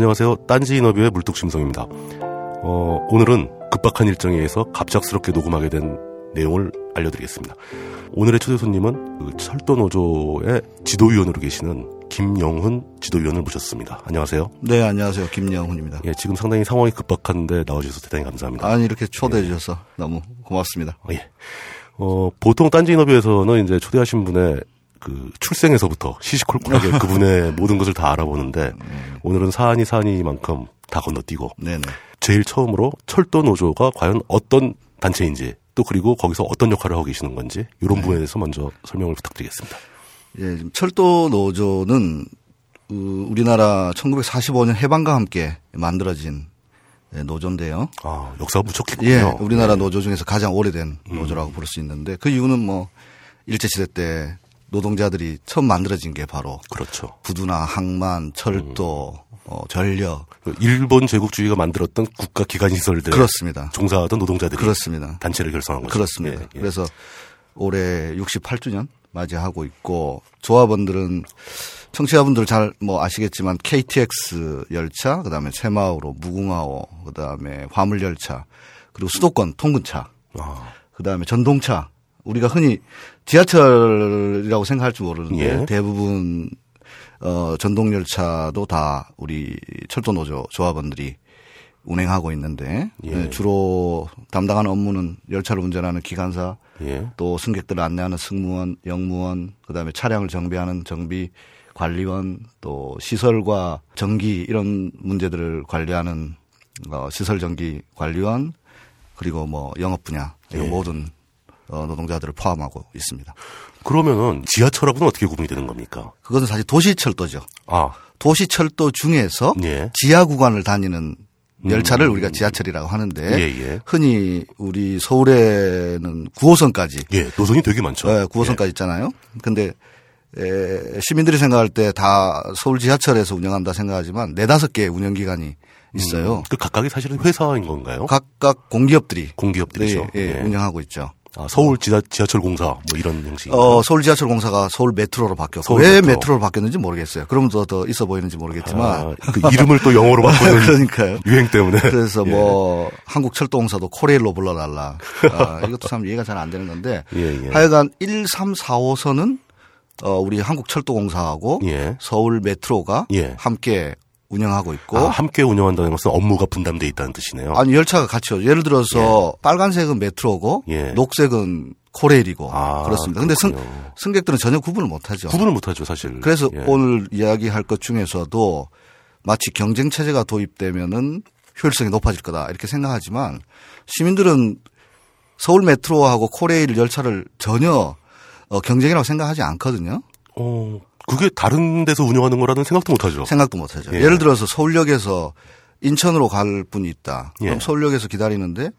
안녕하세요. 딴지 인터뷰의 물뚝심성입니다. 어, 오늘은 급박한 일정에 의해서 갑작스럽게 녹음하게 된 내용을 알려드리겠습니다. 오늘의 초대 손님은 그 철도노조의 지도위원으로 계시는 김영훈 지도위원을 모셨습니다. 안녕하세요. 네, 안녕하세요. 김영훈입니다. 예, 지금 상당히 상황이 급박한데 나와주셔서 대단히 감사합니다. 아니, 이렇게 초대해 주셔서 예. 너무 고맙습니다. 예. 어, 보통 딴지 인터뷰에서는 이제 초대하신 분의 그 출생에서부터 시시콜콜하게 그분의 모든 것을 다 알아보는데 음. 오늘은 사안이 사안이만큼 다 건너뛰고 네네. 제일 처음으로 철도 노조가 과연 어떤 단체인지 또 그리고 거기서 어떤 역할을 하고 계시는 건지 이런 네. 부분에 대해서 먼저 설명을 부탁드리겠습니다. 예, 철도 노조는 우리나라 1945년 해방과 함께 만들어진 예, 노조인데요. 아, 역사가 무척 깊군요. 예, 우리나라 네. 노조 중에서 가장 오래된 음. 노조라고 볼수 있는데 그 이유는 뭐 일제시대 때 노동자들이 처음 만들어진 게 바로 그렇죠. 부두나 항만, 철도, 음. 어, 전력. 그 일본 제국주의가 만들었던 국가 기관 시설들 그렇습니다. 종사하던 노동자들이 그렇습니다. 단체를 결성한 거죠. 그렇습니다. 예, 예. 그래서 올해 68주년 맞이하고 있고 조합원들은 청취자분들 잘 뭐 아시겠지만 KTX 열차, 그다음에 새마을호, 무궁화호, 그다음에 화물 열차, 그리고 수도권 통근차, 아. 그다음에 전동차. 우리가 흔히 지하철이라고 생각할 줄 모르는데 예. 대부분 어, 전동열차도 다 우리 철도노조 조합원들이 운행하고 있는데 예. 네, 주로 담당하는 업무는 열차를 운전하는 기관사 예. 또 승객들을 안내하는 승무원, 영무원 그다음에 차량을 정비하는 정비 관리원 또 시설과 전기 이런 문제들을 관리하는 어, 시설 전기 관리원 그리고 뭐 영업 분야 이런 예. 모든 어, 노동자들을 포함하고 있습니다. 그러면은 지하철하고는 어떻게 구분이 되는 겁니까? 그것은 사실 도시철도죠. 아. 도시철도 중에서 예. 지하 구간을 다니는 열차를 음. 우리가 지하철이라고 하는데 예, 예. 흔히 우리 서울에는 9호선까지 예, 노선이 되게 많죠. 네, 9호선까지 있잖아요. 근데 에, 시민들이 생각할 때 다 서울 지하철에서 운영한다 생각하지만 네 다섯 개의 운영 기관이 있어요. 음, 그 각각이 사실은 회사인 건가요? 각각 공기업들이 공기업들이죠. 네, 예, 운영하고 있죠. 아, 서울 지하, 지하 철 공사 뭐 이런 형식. 어, 서울 지하철 공사가 서울 메트로로 바뀌었고 서울 왜 메트로. 메트로로 바뀌었는지 모르겠어요. 그럼 더, 더 있어 보이는지 모르겠지만 아, 그 이름을 또 영어로 바꾸는 그러니까요. 유행 때문에. 그래서 뭐 예. 뭐 한국 철도공사도 코레일로 불러달라. 아, 이것도 참 이해가 잘 안 되는 건데 예, 예. 하여간 1, 3, 4, 5선은 어, 우리 한국 철도공사하고 예. 서울 메트로가 예. 함께 운영하고 있고 아, 함께 운영한다는 것은 업무가 분담돼 있다는 뜻이네요. 아니 열차가 같이 예를 들어서 예. 빨간색은 메트로고 예. 녹색은 코레일이고 아, 그렇습니다. 근데 승, 승객들은 전혀 구분을 못하죠. 구분을 못하죠, 사실. 그래서 예. 오늘 이야기할 것 중에서도 마치 경쟁 체제가 도입되면은 효율성이 높아질 거다 이렇게 생각하지만 시민들은 서울 메트로하고 코레일 열차를 전혀 어, 경쟁이라고 생각하지 않거든요. 어, 그게 다른 데서 운영하는 거라는 생각도 못 하죠. 생각도 못 하죠. 예. 를 들어서 서울역에서 인천으로 갈 분이 있다. 그럼 예. 서울역에서 기다리는데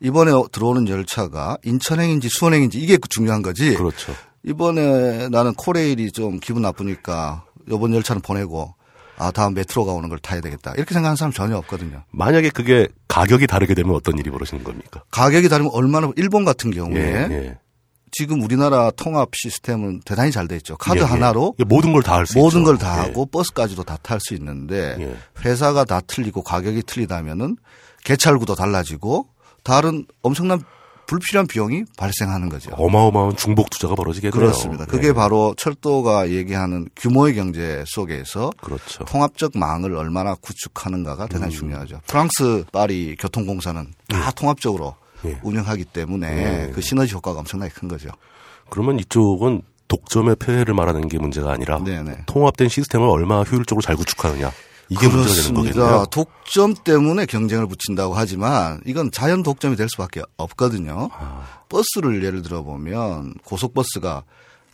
이번에 들어오는 열차가 인천행인지 수원행인지 이게 중요한 거지. 그렇죠. 이번에 나는 코레일이 좀 기분 나쁘니까 이번 열차는 보내고 아 다음 메트로가 오는 걸 타야 되겠다 이렇게 생각하는 사람 전혀 없거든요. 만약에 그게 가격이 다르게 되면 어떤 일이 벌어지는 겁니까? 가격이 다르면 얼마나 일본 같은 경우에 예, 예. 지금 우리나라 통합 시스템은 대단히 잘 돼 있죠. 카드 예, 예. 하나로 예, 모든 걸 다 할 수 있죠. 모든 걸 다 하고 버스까지도 다 탈 수 있는데 예. 회사가 다 틀리고 가격이 틀리다면은 개찰구도 달라지고 다른 엄청난 불필요한 비용이 발생하는 거죠. 어마어마한 중복 투자가 벌어지겠네요. 그렇습니다. 그게 네. 바로 철도가 얘기하는 규모의 경제 속에서 그렇죠. 통합적 망을 얼마나 구축하는가가 대단히 음. 중요하죠. 프랑스 파리 교통공사는 다 네. 통합적으로 예. 운영하기 때문에 예. 그 시너지 효과가 엄청나게 큰 거죠. 그러면 이쪽은 독점의 폐해를 말하는 게 문제가 아니라 네네. 통합된 시스템을 얼마나 효율적으로 잘 구축하느냐 이게 그렇습니다. 문제가 되는 거겠네요. 독점 때문에 경쟁을 붙인다고 하지만 이건 자연 독점이 될 수밖에 없거든요. 아. 버스를 예를 들어 보면 고속버스가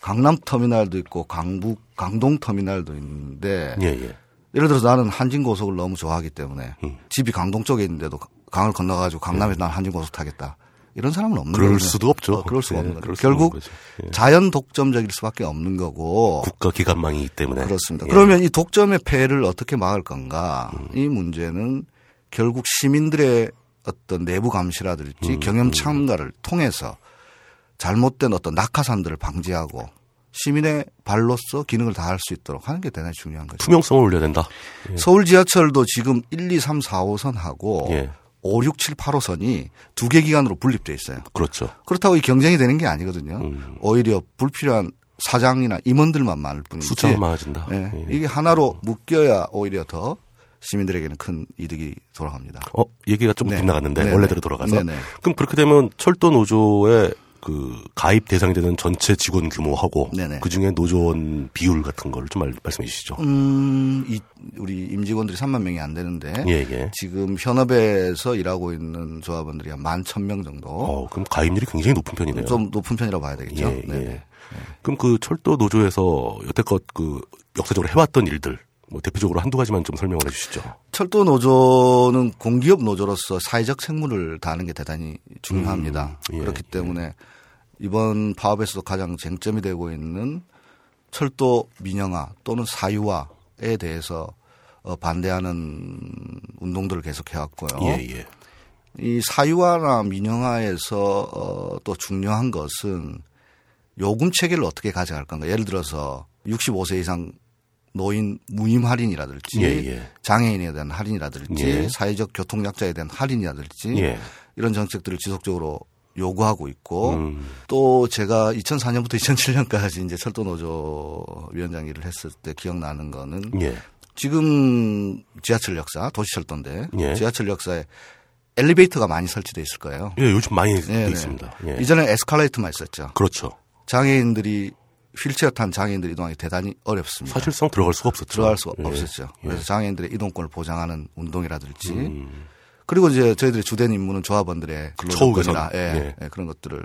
강남 터미널도 있고 강북 강동 터미널도 있는데 예, 예. 예를 들어서 나는 한진 고속을 너무 좋아하기 때문에 음. 집이 강동 쪽에 있는데도 강을 건너가지고 강남에서 난 한진고속 타겠다. 이런 사람은 없는 그럴 거거든요. 수도 없죠. 어, 그럴 수가 네, 없는 거죠. 결국 예. 자연 독점적일 수밖에 없는 거고 국가 기관망이기 때문에 그렇습니다. 예. 그러면 이 독점의 폐해를 어떻게 막을 건가? 음. 이 문제는 결국 시민들의 어떤 내부 감시라든지 음. 경험 음. 참가를 통해서 잘못된 어떤 낙하산들을 방지하고 시민의 발로서 기능을 다할 수 있도록 하는 게 대단히 중요한 거죠. 투명성을 올려야 된다. 예. 서울 지하철도 지금 1, 2, 3, 4호선하고 예. 5, 6, 7, 8호선이 두 개 기관으로 분립돼 있어요. 그렇죠. 그렇다고 이 경쟁이 되는 게 아니거든요. 음. 오히려 불필요한 사장이나 임원들만 많을 뿐이지. 숫자가 많아진다. 예. 예. 이게 하나로 묶여야 오히려 더 시민들에게는 큰 이득이 돌아갑니다. 어, 얘기가 좀 네. 빗나갔는데 네. 원래대로 돌아가서. 네네. 그럼 그렇게 되면 철도 노조의 그 가입 대상이 되는 전체 직원 규모하고 그 중에 노조원 비율 같은 걸좀 말씀해 주시죠. 음, 이 우리 임직원들이 3만 명이 안 되는데 예, 예. 지금 현업에서 일하고 있는 조합원들이 한 11,000명 정도. 어, 그럼 가입률이 굉장히 높은 편이네요. 좀 높은 편이라고 봐야 되겠죠. 예, 예. 그럼 그 철도 노조에서 여태껏 그 역사적으로 해왔던 일들 뭐 대표적으로 한두 가지만 좀 설명을 해 주시죠. 철도 노조는 공기업 노조로서 사회적 책무를 다하는 게 대단히 중요합니다. 음, 예, 그렇기 때문에 예. 이번 파업에서도 가장 쟁점이 되고 있는 철도 민영화 또는 사유화에 대해서 어, 반대하는 운동들을 계속 해 왔고요. 예, 예. 이 사유화나 민영화에서 어, 또 중요한 것은 요금 체계를 어떻게 가져갈 건가. 예를 들어서 65세 이상 노인 무임 할인이라든지 예, 예. 장애인에 대한 할인이라든지 예. 사회적 교통약자에 대한 할인이라든지 예. 이런 정책들을 지속적으로 요구하고 있고 음. 또 제가 2004년부터 2007년까지 이제 철도 노조 위원장 일을 했을 때 기억나는 거는 예. 지금 지하철 역사 도시철도인데 예. 지하철 역사에 엘리베이터가 많이 설치돼 있을 거예요. 예, 요즘 많이 네, 있습니다. 예. 이전에 에스컬레이터만 있었죠. 그렇죠. 장애인들이 휠체어 탄 장애인들 이동하기 대단히 어렵습니다. 사실상 들어갈 수가 없었죠. 들어갈 수가 예. 없었죠. 그래서 예. 장애인들의 이동권을 보장하는 운동이라든지 음. 그리고 이제 저희들의 주된 임무는 조합원들의 근로조건이나 예, 예. 예, 그런 것들을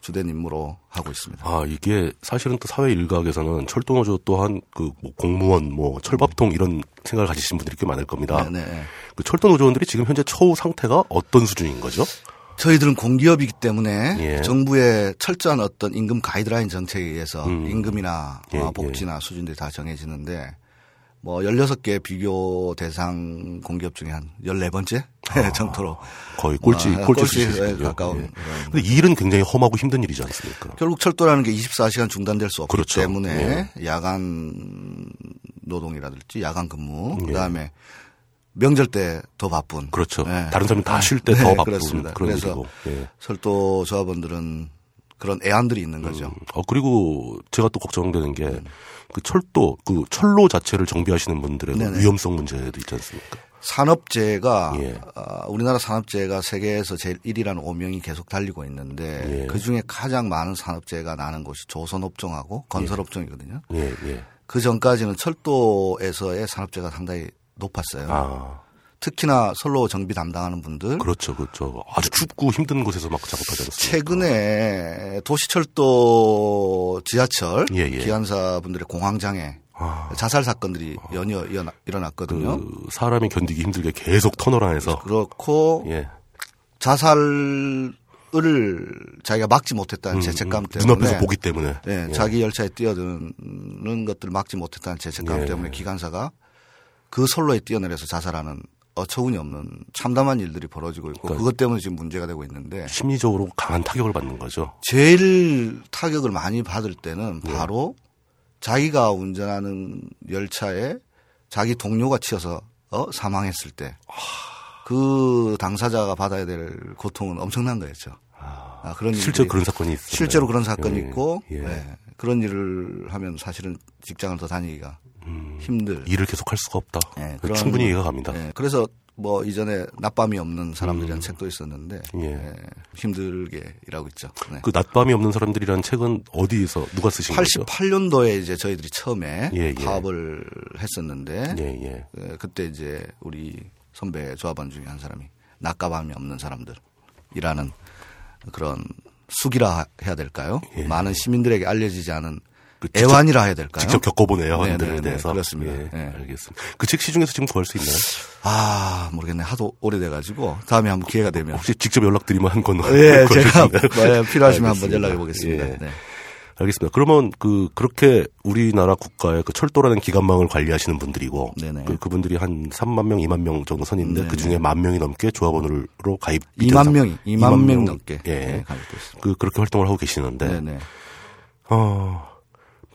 주된 임무로 하고 있습니다. 아 이게 사실은 또 사회 일각에서는 철도노조 또한 그 뭐 공무원 뭐 철밥통 음. 이런 생각을 가지신 분들이 꽤 많을 겁니다. 네네. 네. 그 철도노조원들이 지금 현재 처우 상태가 어떤 수준인 거죠? 저희들은 공기업이기 때문에 예. 정부의 철저한 어떤 임금 가이드라인 정책에 의해서 음. 임금이나 예, 어, 복지나 예. 수준들이 다 정해지는데 뭐 16개 비교 대상 공기업 중에 한 14번째 아, 정도로 거의 꼴찌 어, 꼴찌 꼴찌에 가까운. 예. 근데 이 일은 굉장히 험하고 힘든 일이지 않습니까? 결국 철도라는 게 24시간 중단될 수 없기 그렇죠. 때문에 예. 야간 노동이라든지 야간 근무 예. 그다음에 명절 때 더 바쁜. 그렇죠. 예. 다른 사람이 다 쉴 때더 네, 바쁜. 그렇습니다. 그래서 예. 철도 조합원들은 그런 애안들이 있는 거죠. 음. 어, 그리고 제가 또 걱정되는 게 음. 그 철도 그 철로 자체를 정비하시는 분들의 네네. 위험성 문제도 있지 않습니까? 산업재해가 예. 어, 우리나라 산업재해가 세계에서 제일 1위라는 오명이 계속 달리고 있는데 예. 그 중에 가장 많은 산업재해가 나는 곳이 조선업종하고 건설업종이거든요. 예. 예. 그 전까지는 철도에서의 산업재해가 상당히 높았어요. 아. 특히나 선로 정비 담당하는 분들. 그렇죠, 그렇죠. 아주 춥고 힘든 곳에서 막 작업하지 않습니까? 최근에 도시철도 지하철 예, 예. 기관사 분들의 공황장애 아. 자살 사건들이 연이어 일어났거든요. 그 사람이 견디기 힘들게 계속 터널 안에서 그렇고 예. 자살을 자기가 막지 못했다는 음, 죄책감 때문에 눈앞에서 보기 때문에 예, 예. 자기 열차에 뛰어드는 것들을 막지 못했다는 죄책감 예. 때문에 기관사가 그 선로에 뛰어내려서 자살하는 어처구니 없는 참담한 일들이 벌어지고 있고 그러니까 그것 때문에 지금 문제가 되고 있는데 심리적으로 강한 타격을 받는 거죠. 제일 타격을 많이 받을 때는 네. 바로 자기가 운전하는 열차에 자기 동료가 치여서 어? 사망했을 때. 그 당사자가 받아야 될 고통은 엄청난 거였죠. 아, 그런 실제로 그런 사건이 있어요. 실제로 그런 사건이 예, 있고 예. 네. 그런 일을 하면 사실은 직장을 더 다니기가 음, 힘들. 일을 계속할 수가 없다. 네, 그런, 충분히 이해가 갑니다. 네, 그래서 뭐 이전에 낮밤이 없는 사람들이라는 음. 책도 있었는데 예. 네, 힘들게 일하고 있죠. 네. 그 낮밤이 없는 사람들이라는 책은 어디에서 누가 쓰신 88년도에 거죠? 이제 저희들이 처음에 예, 예. 파업을 했었는데 예, 예. 그, 그때 이제 우리 선배 조합원 중에 한 사람이 낮과 밤이 없는 사람들이라는 그런 숙이라 해야 될까요? 예. 많은 시민들에게 알려지지 않은 그 애완이라 해야 될까요? 직접 겪어본 애완들에 네네네, 네, 네. 대해서 그렇습니다. 예, 네. 알겠습니다. 그 책 시중에서 지금 구할 수 있나요? 아 모르겠네. 하도 오래돼가지고 다음에 한번 기회가 되면 혹시 직접 연락드리면 한 건. 예, 제가 네, 필요하시면 한번 연락해 보겠습니다. 예. 네. 알겠습니다. 그러면 그 그렇게 우리나라 국가의 그 철도라는 기관망을 관리하시는 분들이고 그, 그분들이 한 3만 명, 2만 명 정도 선인데 그 중에 만 명이 넘게 조합원으로 가입 2만 명이 2만, 2만 명, 명 넘게 예. 네, 그 그렇게 활동을 하고 계시는데 네네. 어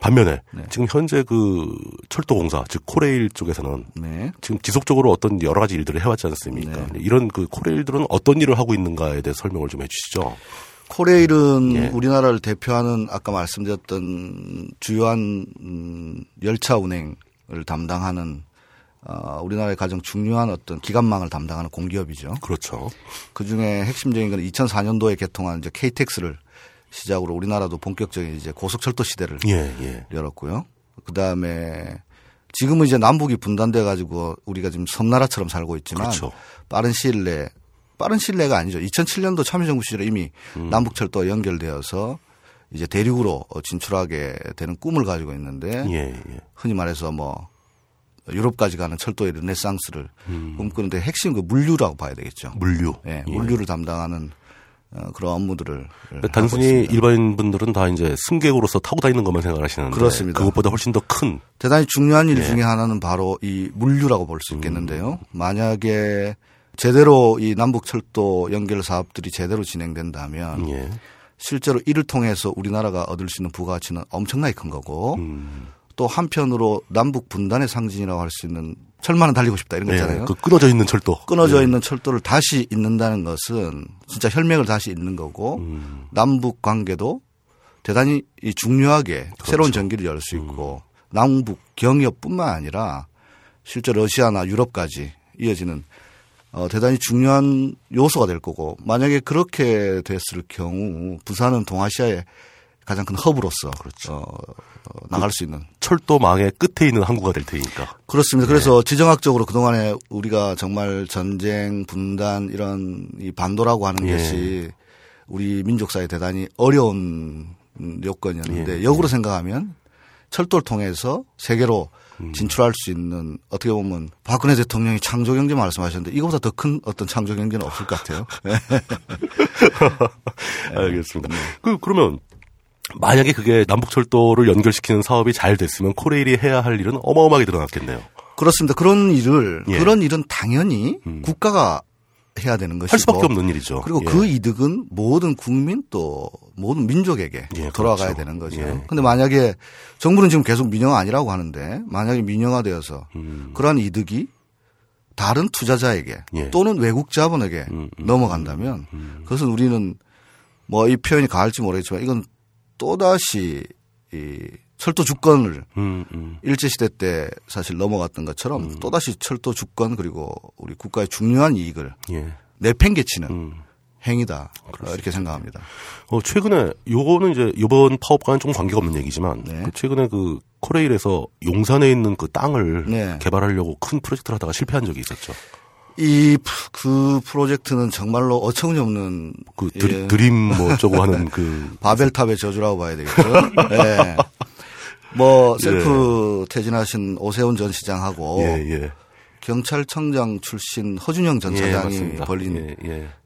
반면에 네. 지금 현재 그 철도공사 즉 코레일 쪽에서는 네. 지금 지속적으로 어떤 여러 가지 일들을 해왔지 않습니까? 네. 이런 그 코레일들은 어떤 일을 하고 있는가에 대해 설명을 좀 해주시죠. 코레일은 예. 우리나라를 대표하는 아까 말씀드렸던 주요한 음, 열차 운행을 담당하는 어, 우리나라의 가장 중요한 어떤 기관망을 담당하는 공기업이죠. 그렇죠. 그 중에 핵심적인 건 2004년도에 개통한 이제 KTX를 시작으로 우리나라도 본격적인 이제 고속철도 시대를 예, 예. 열었고요. 그 다음에 지금은 이제 남북이 분단돼 가지고 우리가 지금 섬나라처럼 살고 있지만 그렇죠. 빠른 시일 내 빠른 시일 내가 아니죠. 2007년도 참여정부 시절에 이미 음. 남북철도 연결되어서 이제 대륙으로 진출하게 되는 꿈을 가지고 있는데 예, 예. 흔히 말해서 뭐 유럽까지 가는 철도의 르네상스를 음. 꿈꾸는데 핵심 그 물류라고 봐야 되겠죠. 물류. 예, 물류를 담당하는 어, 그런 업무들을 단순히 일반인 분들은 다 이제 승객으로서 타고 다니는 것만 생각하시는데 그렇습니다. 그것보다 훨씬 더 큰 대단히 중요한 일 예. 중에 하나는 바로 이 물류라고 볼수 음. 있겠는데요. 음. 만약에 제대로 이 남북 철도 연결 사업들이 제대로 진행된다면 예. 실제로 이를 통해서 우리나라가 얻을 수 있는 부가가치는 엄청나게 큰 거고 음. 또 한편으로 남북 분단의 상징이라고 할 수 있는 철만은 달리고 싶다 이런 거 네, 있잖아요. 그 끊어져 있는 철도. 끊어져 네. 있는 철도를 다시 잇는다는 것은 진짜 혈맥을 다시 잇는 거고 음. 남북 관계도 대단히 중요하게 그렇죠. 새로운 전기를 열 수 있고 음. 남북 경협뿐만 아니라 실제 러시아나 유럽까지 이어지는 어, 대단히 중요한 요소가 될 거고 만약에 그렇게 됐을 경우 부산은 동아시아의 가장 큰 허브로서 그렇죠. 어, 어, 나갈 수 있는 철도망의 끝에 있는 항구가 될 테니까. 그렇습니다. 그래서 네. 지정학적으로 그동안에 우리가 정말 전쟁, 분단 이런 이 반도라고 하는 예. 것이 우리 민족사에 대단히 어려운 요건이었는데 예. 역으로 생각하면 철도를 통해서 세계로 음. 진출할 수 있는 어떻게 보면 박근혜 대통령이 창조 경제 말씀하셨는데 이거보다 더 큰 어떤 창조 경제는 없을 것 같아요. 알겠습니다. 그 그러면 만약에 그게 남북철도를 연결시키는 사업이 잘 됐으면 코레일이 해야 할 일은 어마어마하게 늘어났겠네요. 그렇습니다. 그런 일을 예. 그런 일은 당연히 음. 국가가 해야 되는 것이고 할 수밖에 없는 일이죠. 그리고 예. 그 이득은 모든 국민 또 모든 민족에게 예, 돌아가야 그렇죠. 되는 거죠. 예. 근데 만약에 정부는 지금 계속 민영화 아니라고 하는데 만약에 민영화되어서 음. 그러한 이득이 다른 투자자에게 예. 또는 외국 자본에게 음, 음, 넘어간다면 음, 음. 그것은 우리는 뭐 이 표현이 가할지 모르겠지만 이건 또다시 이 철도 주권을 음, 음. 일제시대 때 사실 넘어갔던 것처럼 음. 또다시 철도 주권 그리고 우리 국가의 중요한 이익을 예. 내팽개치는 음. 행위다 그렇습니다. 이렇게 생각합니다. 어, 최근에 요거는 이제 이번 파업과는 좀 관계가 없는 얘기지만 네. 그 최근에 그 코레일에서 용산에 있는 그 땅을 네. 개발하려고 큰 프로젝트를 하다가 실패한 적이 있었죠. 이, 그 프로젝트는 정말로 어처구니 없는. 그 드리, 예. 드림 뭐 어쩌고 하는 그. 바벨탑의 저주라고 봐야 되겠죠. 예. 뭐, 예. 셀프 예. 퇴진하신 오세훈 전 시장하고. 예, 예. 경찰청장 출신 허준영 전 예, 차장이 벌린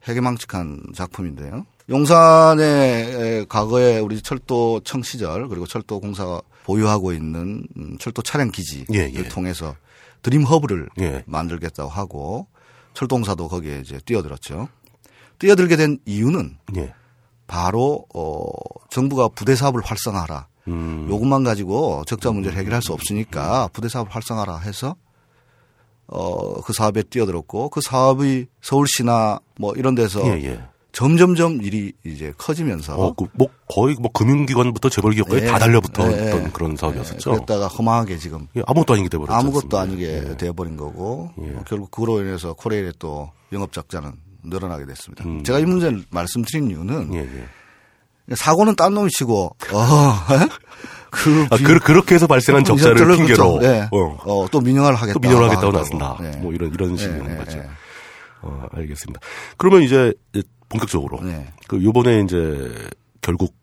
해괴망측한 작품인데요. 용산의 과거에 우리 철도청 시절 그리고 철도공사가 보유하고 있는 음, 철도 차량 기지를 통해서 드림 허브를 만들겠다고 하고 철도공사도 거기에 이제 뛰어들었죠. 뛰어들게 된 이유는 예. 바로 어 정부가 부대 사업을 활성화하라. 음. 요것만 가지고 적자 문제를 해결할 수 없으니까 부대 사업을 활성화하라 해서 어그 사업에 뛰어들었고 그 사업이 서울시나 뭐 이런 데서 예, 예. 점점점 일이 이제 커지면서 어, 그, 뭐 거의 뭐 금융기관부터 재벌 기업까지 네, 다 달려붙었던 네, 그런 사업이었었죠. 네, 그랬다가 허망하게 지금 예, 아무것도 아니게 돼버렸죠. 아무것도 아니게 예. 돼버린 거고 예. 어, 결국 그로 인해서 코레일의 또 영업 적자는 늘어나게 됐습니다. 음. 제가 이 문제를 말씀드린 이유는 예, 예. 사고는 딴 놈이 치고 어, 그 아, 그, 그렇게 해서 발생한 적자를 핑계로 네. 어. 어. 또 민영화를 하겠다. 또 민영화를 하겠다고 나선다. 네. 뭐 이런 이런 식인 네, 거죠. 어, 알겠습니다. 그러면 이제 본격적으로. 네. 그 요번에 이제 결국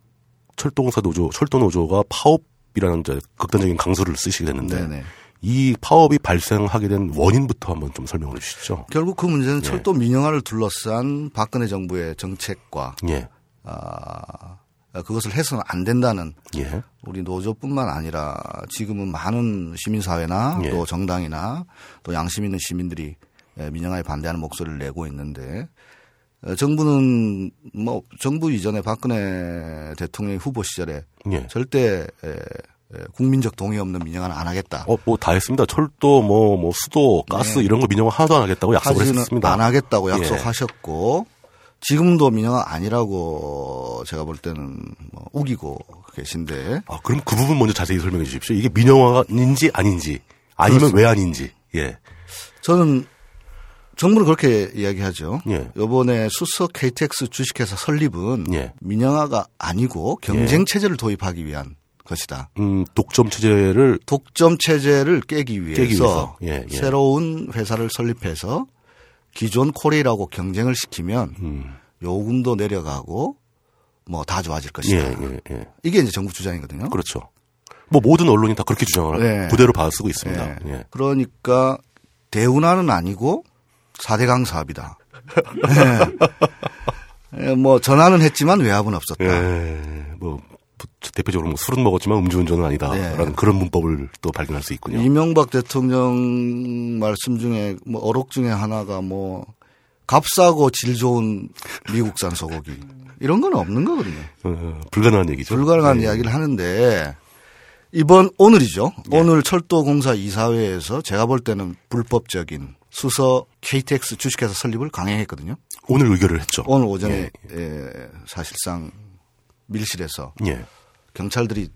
철도공사 노조, 철도 노조가 파업이라는 이제 극단적인 강수를 쓰시게 됐는데 네네. 네. 이 파업이 발생하게 된 원인부터 한번 좀 설명을 해 주시죠. 결국 그 문제는 예. 철도 민영화를 둘러싼 박근혜 정부의 정책과 예. 아, 그것을 해서는 안 된다는 예. 우리 노조뿐만 아니라 지금은 많은 시민사회나 예. 또 정당이나 또 양심 있는 시민들이 민영화에 반대하는 목소리를 내고 있는데 정부는 뭐 정부 이전에 박근혜 대통령 후보 시절에 예. 절대 예, 국민적 동의 없는 민영화는 안 하겠다. 어, 뭐 다 했습니다. 철도, 뭐, 뭐 수도, 가스 네. 이런 거 민영화 하나도 안 하겠다고 약속을 했습니다. 안 하겠다고 예. 약속하셨고 예. 지금도 민영화 아니라고 제가 볼 때는 뭐 우기고 계신데. 아, 그럼 그 부분 먼저 자세히 설명해 주십시오. 이게 민영화인지 아닌지, 아니면 그렇습니다. 왜 아닌지. 예. 저는 정부는 그렇게 이야기하죠. 예. 이번에 수서 KTX 주식회사 설립은 예. 민영화가 아니고 경쟁 체제를 도입하기 위한 것이다. 음, 독점 체제를 독점 체제를 깨기 위해서, 깨기 위해서. 예, 예. 새로운 회사를 설립해서 기존 코레일하고 경쟁을 시키면 음. 요금도 내려가고 뭐 다 좋아질 것이다. 예, 예, 예, 이게 이제 정부 주장이거든요. 그렇죠. 뭐 모든 언론이 다 그렇게 주장을 네. 그대로 받아쓰고 있습니다. 네. 예. 그러니까 대운하는 아니고 4대강 사업이다. 네. 뭐 전화는 했지만 외압은 없었다. 예. 뭐 대표적으로 뭐 술은 먹었지만 음주운전은 아니다라는 네. 그런 문법을 또 발견할 수 있군요. 이명박 대통령 말씀 중에 뭐 어록 중에 하나가 뭐 값싸고 질 좋은 미국산 소고기 이런 건 없는 거거든요. 어, 불가능한 얘기죠. 불가능한 네. 이야기를 하는데 이번 오늘이죠. 네. 오늘 철도공사 이사회에서 제가 볼 때는 불법적인 수서 KTX 주식회사 설립을 강행했거든요. 오늘 의결을 했죠. 오늘 오전에 예. 예, 사실상 밀실에서 예. 경찰들이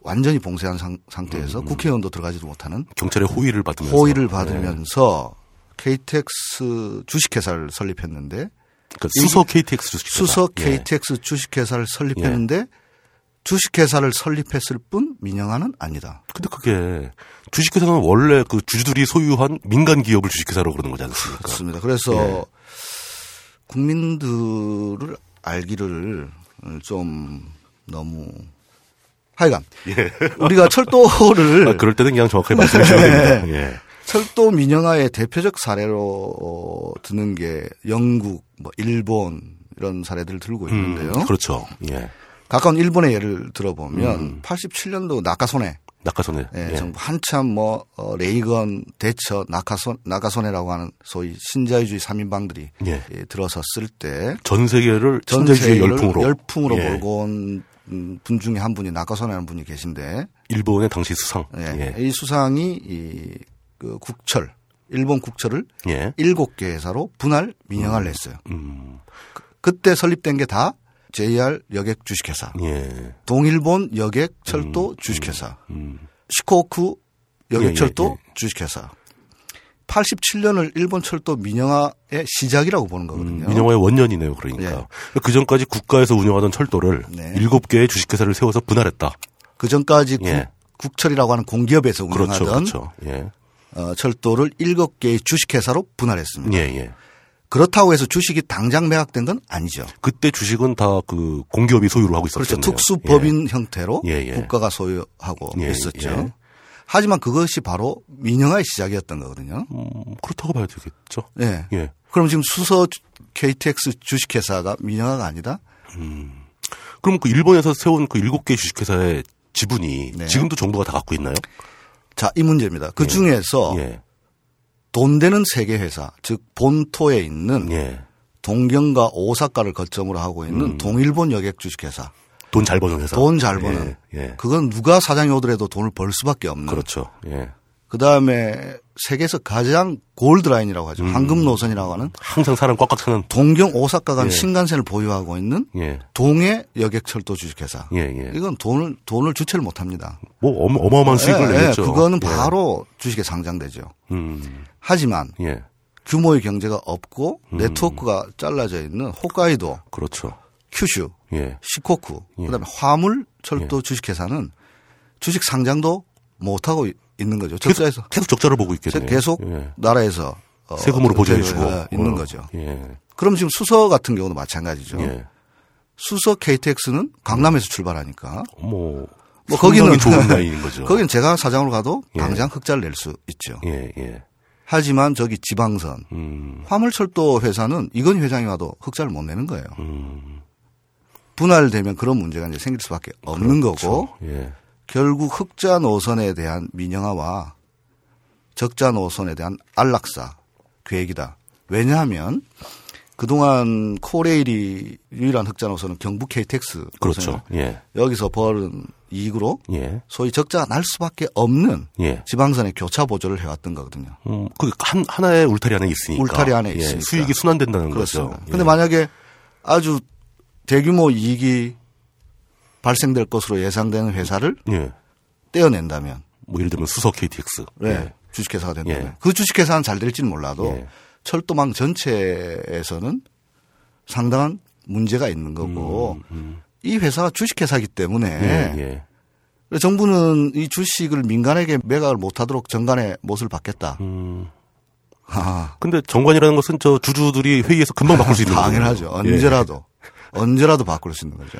완전히 봉쇄한 상, 태에서 음, 음. 국회의원도 들어가지도 못하는 경찰의 호의를 받으면서 호의를 네. 받으면서 네. KTX 주식회사를 설립했는데 그러니까 수서 KTX 주식회사 수서 KTX 예. 주식회사를 설립했는데 예. 주식회사를 설립했을 뿐 민영화는 아니다. 근데 그게 주식회사는 원래 그 주주들이 소유한 민간 기업을 주식회사로 그러는 거지 않습니까? 그렇습니다. 그래서 예. 국민들을 알기를 좀 너무 하여간 예. 우리가 철도를 아, 그럴 때는 그냥 정확하게 말씀해 주셔야 됩니다. 네. 예. 철도 민영화의 대표적 사례로 드는 게 영국, 뭐 일본 이런 사례들을 들고 음, 있는데요. 음, 그렇죠. 예. 가까운 일본의 예를 들어보면 음. 87년도 나카소네 나카소네. 예, 예. 정부 한참 뭐 어, 레이건 대처 나카소 나카소네라고 하는 소위 신자유주의 3인방들이 예. 예, 들어섰을 때 전 세계를 전 신자유주의 열풍으로 열풍으로 예. 몰고 온 음, 분 중에 한 분이 나카소네라는 분이 계신데 일본의 당시 수상. 예. 예. 이 수상이 이 그 국철 일본 국철을 예. 일곱 개 회사로 분할 민영화를 음. 했어요. 음. 그, 그때 설립된 게 다 JR 여객 주식회사, 예. 동일본 여객 철도 음. 주식회사, 음. 음. 시코쿠 여객 철도 예, 예, 예. 주식회사. 87년을 일본 철도 민영화의 시작이라고 보는 거거든요. 음, 민영화의 원년이네요, 그러니까. 예. 그 전까지 국가에서 운영하던 철도를 네. 7개의 주식회사를 세워서 분할했다. 그 전까지 예. 국철이라고 하는 공기업에서 그렇죠, 운영하던 그렇죠, 그렇죠. 예. 어, 철도를 7개의 주식회사로 분할했습니다. 예, 예. 그렇다고 해서 주식이 당장 매각된 건 아니죠. 그때 주식은 다 그 공기업이 소유를 하고 있었죠. 그렇죠. 특수법인 예. 형태로 국가가 소유하고 있었죠. 하지만 그것이 바로 민영화의 시작이었던 거거든요. 음, 그렇다고 봐야 되겠죠. 예. 예. 그럼 지금 수서 KTX 주식회사가 민영화가 아니다? 음. 그럼 그 일본에서 세운 그 일곱 개 주식회사의 지분이 네. 지금도 정부가 다 갖고 있나요? 자, 이 문제입니다. 그 예. 중에서 예. 돈 되는 세계 회사, 즉 본토에 있는 예. 동경과 오사카를 거점으로 하고 있는 음. 동일본 여객 주식회사. 돈 잘 버는 회사. 돈 잘 버는. 예, 예. 그건 누가 사장이 오더라도 돈을 벌 수밖에 없는. 그렇죠. 예. 그 다음에 세계에서 가장 골드라인이라고 하죠. 음. 황금 노선이라고 하는. 항상 사람 꽉꽉 차는. 동경 오사카 간 예. 신간센을 보유하고 있는 예. 동해 여객철도 주식회사. 예, 예. 이건 돈을 돈을 주체를 못합니다. 뭐 어마 어마한 수익을 예, 내겠죠. 그거는 바로 주식에 상장되죠. 음. 하지만 규모의 경제가 없고 음. 네트워크가 잘라져 있는 홋카이도. 그렇죠. 큐슈, 예. 시코쿠, 예. 그다음에 화물 철도 예. 주식회사는 주식 상장도 못 하고 있는 거죠. 적자에서 계속, 계속 적자를 보고 있겠네요. 계속 예. 나라에서 어, 세금으로 보조해주고 있는 어. 거죠. 예. 그럼 지금 수서 같은 경우도 마찬가지죠. 예. 수서 KTX는 강남에서 출발하니까 뭐, 뭐 거기는 좋은 라인인 거죠. 거기는 제가 사장으로 가도 당장 흑자를 낼 수 있죠. 하지만 저기 지방선 음. 화물철도 회사는 이건희 회장이 와도 흑자를 못 내는 거예요. 음. 분할되면 그런 문제가 이제 생길 수밖에 없는 그렇죠. 거고 예. 결국 흑자 노선에 대한 민영화와 적자 노선에 대한 안락사 계획이다. 왜냐하면 그동안 코레일이 유일한 흑자 노선은 경북 KTX 그렇죠. 예. 여기서 벌은 이익으로 예. 소위 적자가 날 수밖에 없는 예. 지방선의 교차 보조를 해왔던 거거든요. 음, 그한 하나의 울타리 안에 있으니까 울타리 안에 예, 있으니까 수익이 순환된다는 그렇습니다. 거죠. 근데 예. 만약에 아주 대규모 이익이 발생될 것으로 예상되는 회사를 예. 떼어낸다면 뭐 예를 들면 수석 KTX. 네. 예. 주식회사가 된다면 예. 그 주식회사는 잘 될지는 몰라도 예. 철도망 전체에서는 상당한 문제가 있는 거고 이 회사가 주식회사이기 때문에 음, 예. 예. 정부는 이 주식을 민간에게 매각을 못하도록 정관의 못을 받겠다. 음. 아, 근데 정관이라는 것은 저 주주들이 회의에서 금방 바꿀 수 있는 당연하죠. 거거든요. 예. 언제라도 언제라도 바꿀 수 있는 거죠.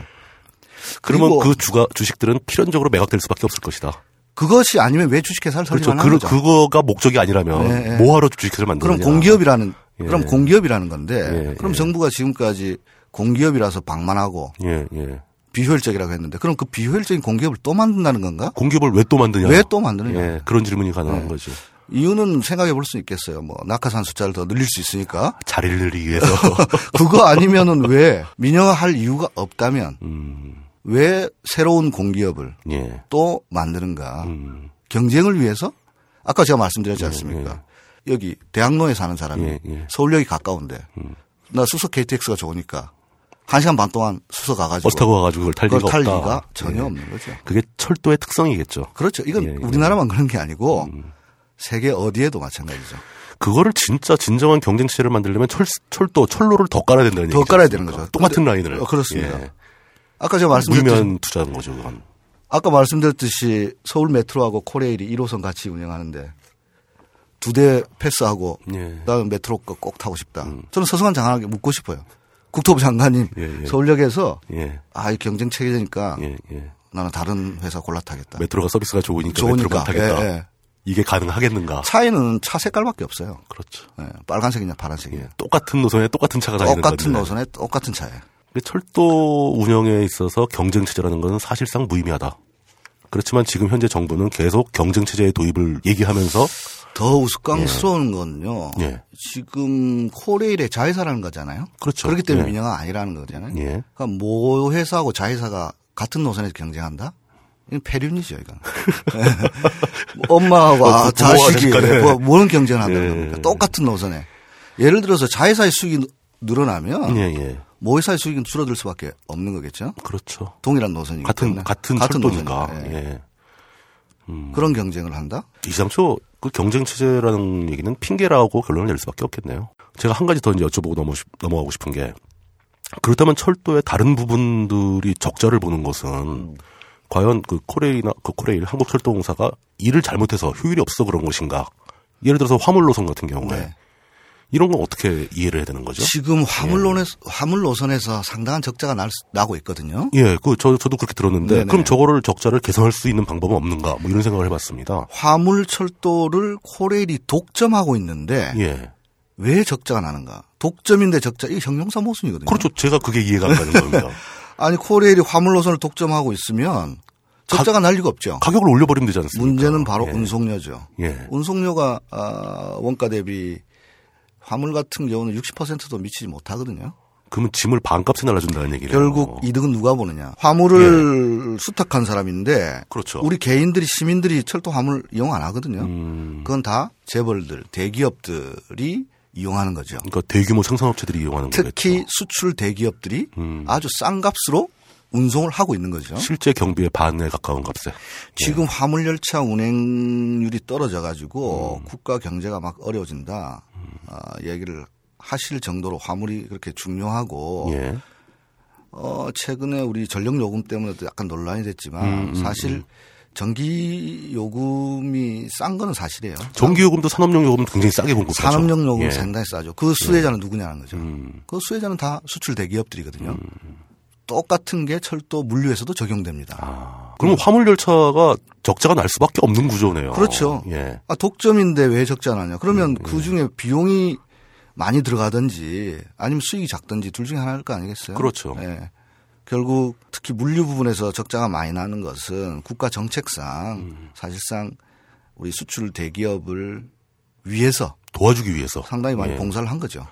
그러면 그 주가 주식들은 필연적으로 매각될 수밖에 없을 것이다. 그것이 아니면 왜 주식회사를 그렇죠. 설립하는 그, 거죠? 그거가 목적이 아니라면 네, 네. 뭐하러 주식회사를 그럼 만드느냐. 공기업이라는 예. 그럼 공기업이라는 건데 예, 그럼 예. 정부가 지금까지 공기업이라서 방만하고. 비효율적이라고 했는데 그럼 그 비효율적인 공기업을 또 만든다는 건가? 공기업을 왜 또 만드냐. 왜 또 만드느냐? 예, 그런 질문이 가능한 네. 거죠. 이유는 생각해 볼 수 있겠어요. 뭐 낙하산 숫자를 더 늘릴 수 있으니까 자리를 늘리기 위해서. 그거 아니면은 왜 민영화할 이유가 없다면 음, 왜 새로운 공기업을 예. 또 만드는가? 음, 경쟁을 위해서? 아까 제가 말씀드렸지 않습니까? 여기 대학로에 사는 사람이 예, 예. 서울역이 가까운데 나 수석 KTX가 좋으니까 한 시간 반 동안 수서 가가지고 버스 타고 가가지고 그걸 탈 그걸 리가 탈 없다. 리가 전혀 예. 없는 거죠. 그게 철도의 특성이겠죠. 그렇죠. 이건 예, 예. 우리나라만 그런 게 아니고 세계 어디에도 마찬가지죠. 그거를 진짜 진정한 경쟁 체제를 만들려면 철, 철도, 철로를 더 깔아야 된다는 더 얘기죠. 깔아야 되는 거죠. 똑같은 라인을. 어, 그렇습니다. 예. 아까 제가 말씀드렸듯이 무의미한 투자인 거죠, 그건. 아까 말씀드렸듯이 서울 메트로하고 코레일이 1호선 같이 운영하는데 두 대 패스하고 예. 나는 메트로 거 꼭 타고 싶다. 저는 서승환 장관에게 묻고 싶어요. 국토부 장관님 예, 예. 서울역에서 예. 아, 이 경쟁 체계니까 예, 예. 나는 다른 회사 골라 타겠다. 메트로가 서비스가 좋으니까, 좋으니까. 메트로만 타겠다. 이게 가능하겠는가? 차이는 차 색깔밖에 없어요. 그렇죠. 예, 빨간색이냐 파란색이냐. 예. 똑같은 노선에 똑같은 차가 다니는 똑같은 건데. 노선에 똑같은. 근데 철도 운영에 있어서 경쟁 체제라는 것은 사실상 무의미하다. 그렇지만 지금 현재 정부는 계속 경쟁 체제의 도입을 얘기하면서 더 우스꽝스러운 건요. 예. 지금 코레일의 자회사라는 거잖아요. 그렇죠. 그렇기 때문에 예. 민영화 아니라는 거잖아요. 예. 그러니까 모 회사하고 자회사가 같은 노선에서 경쟁한다? 이건 폐륜이죠, 이건. 엄마하고 뭐, 아, 자식이. 뭐, 뭐는 경쟁을 한다는 예. 겁니까? 똑같은 노선에. 예를 들어서 자회사의 수익이 늘어나면 예, 예. 모 회사의 수익은 줄어들 수밖에 없는 거겠죠. 그렇죠. 동일한 노선이기 같은 때문에. 같은 철도니까. 예. 예. 그런 경쟁을 한다? 이상초 그 경쟁 체제라는 얘기는 핑계라고 결론을 낼 수밖에 없겠네요. 제가 한 가지 더 이제 여쭤보고 넘어, 넘어가고 싶은 게 그렇다면 철도의 다른 부분들이 적자를 보는 것은 과연 그 코레일이나 그 코레일 한국철도공사가 일을 잘못해서 효율이 없어 그런 것인가? 예를 들어서 화물 노선 같은 경우에 네. 이런 건 어떻게 이해를 해야 되는 거죠? 지금 화물론에 화물 노선에서 상당한 적자가 날, 수- 나고 있거든요. 예, 그 저 저도 그렇게 들었는데 네네. 그럼 저거를 적자를 개선할 수 있는 방법은 없는가? 뭐 이런 생각을 해봤습니다. 화물 철도를 코레일이 독점하고 있는데 예, 왜 적자가 나는가? 독점인데 적자 이 형용사 모순이거든요. 그렇죠. 제가 그게 이해가 안 가는 겁니다. 아니 코레일이 화물 노선을 독점하고 있으면 적자가 날 리가 없죠. 가격을 올려버리면 되지 않습니까? 문제는 바로 예. 운송료죠. 예. 운송료가 아, 원가 대비 화물 같은 경우는 60%도 미치지 못하거든요. 그러면 짐을 반값에 날라준다는 얘기네요. 결국 이득은 누가 보느냐? 화물을 수탁한 사람인데 예. 그렇죠. 우리 개인들이 시민들이 철도 화물 이용 안 하거든요. 음, 그건 다 재벌들, 대기업들이 이용하는 거죠. 그러니까 대규모 생산업체들이 이용하는 특히 거겠죠. 수출 대기업들이 음. 아주 싼 값으로 운송을 하고 있는 거죠. 실제 경비의 반에 가까운 값에. 지금 화물 열차 운행률이 떨어져 가지고 음. 국가 경제가 막 어려워진다. 아, 얘기를 하실 정도로 화물이 그렇게 중요하고 예. 어, 최근에 우리 전력 요금 때문에도 약간 논란이 됐지만 음, 사실 전기 요금이 싼 거는 사실이에요. 전기 요금도 산업용 요금은 굉장히 싸게 공급하죠. 산업용 요금 예. 은 상당히 싸죠. 그 수혜자는 누구냐는 거죠. 음. 그 수혜자는 다 수출 대기업들이거든요. 똑같은 게 철도 물류에서도 적용됩니다. 아, 그럼 화물 열차가 적자가 날 수밖에 없는 구조네요. 그렇죠. 예. 아, 독점인데 왜 적지 않았냐? 그러면 그 중에 비용이 많이 들어가든지 아니면 수익이 작든지 둘 중에 하나일 거 아니겠어요? 그렇죠. 예. 결국 특히 물류 부분에서 적자가 많이 나는 것은 국가 정책상 음. 사실상 우리 수출 대기업을 위해서 도와주기 위해서. 상당히 많이 예. 봉사를 한 거죠.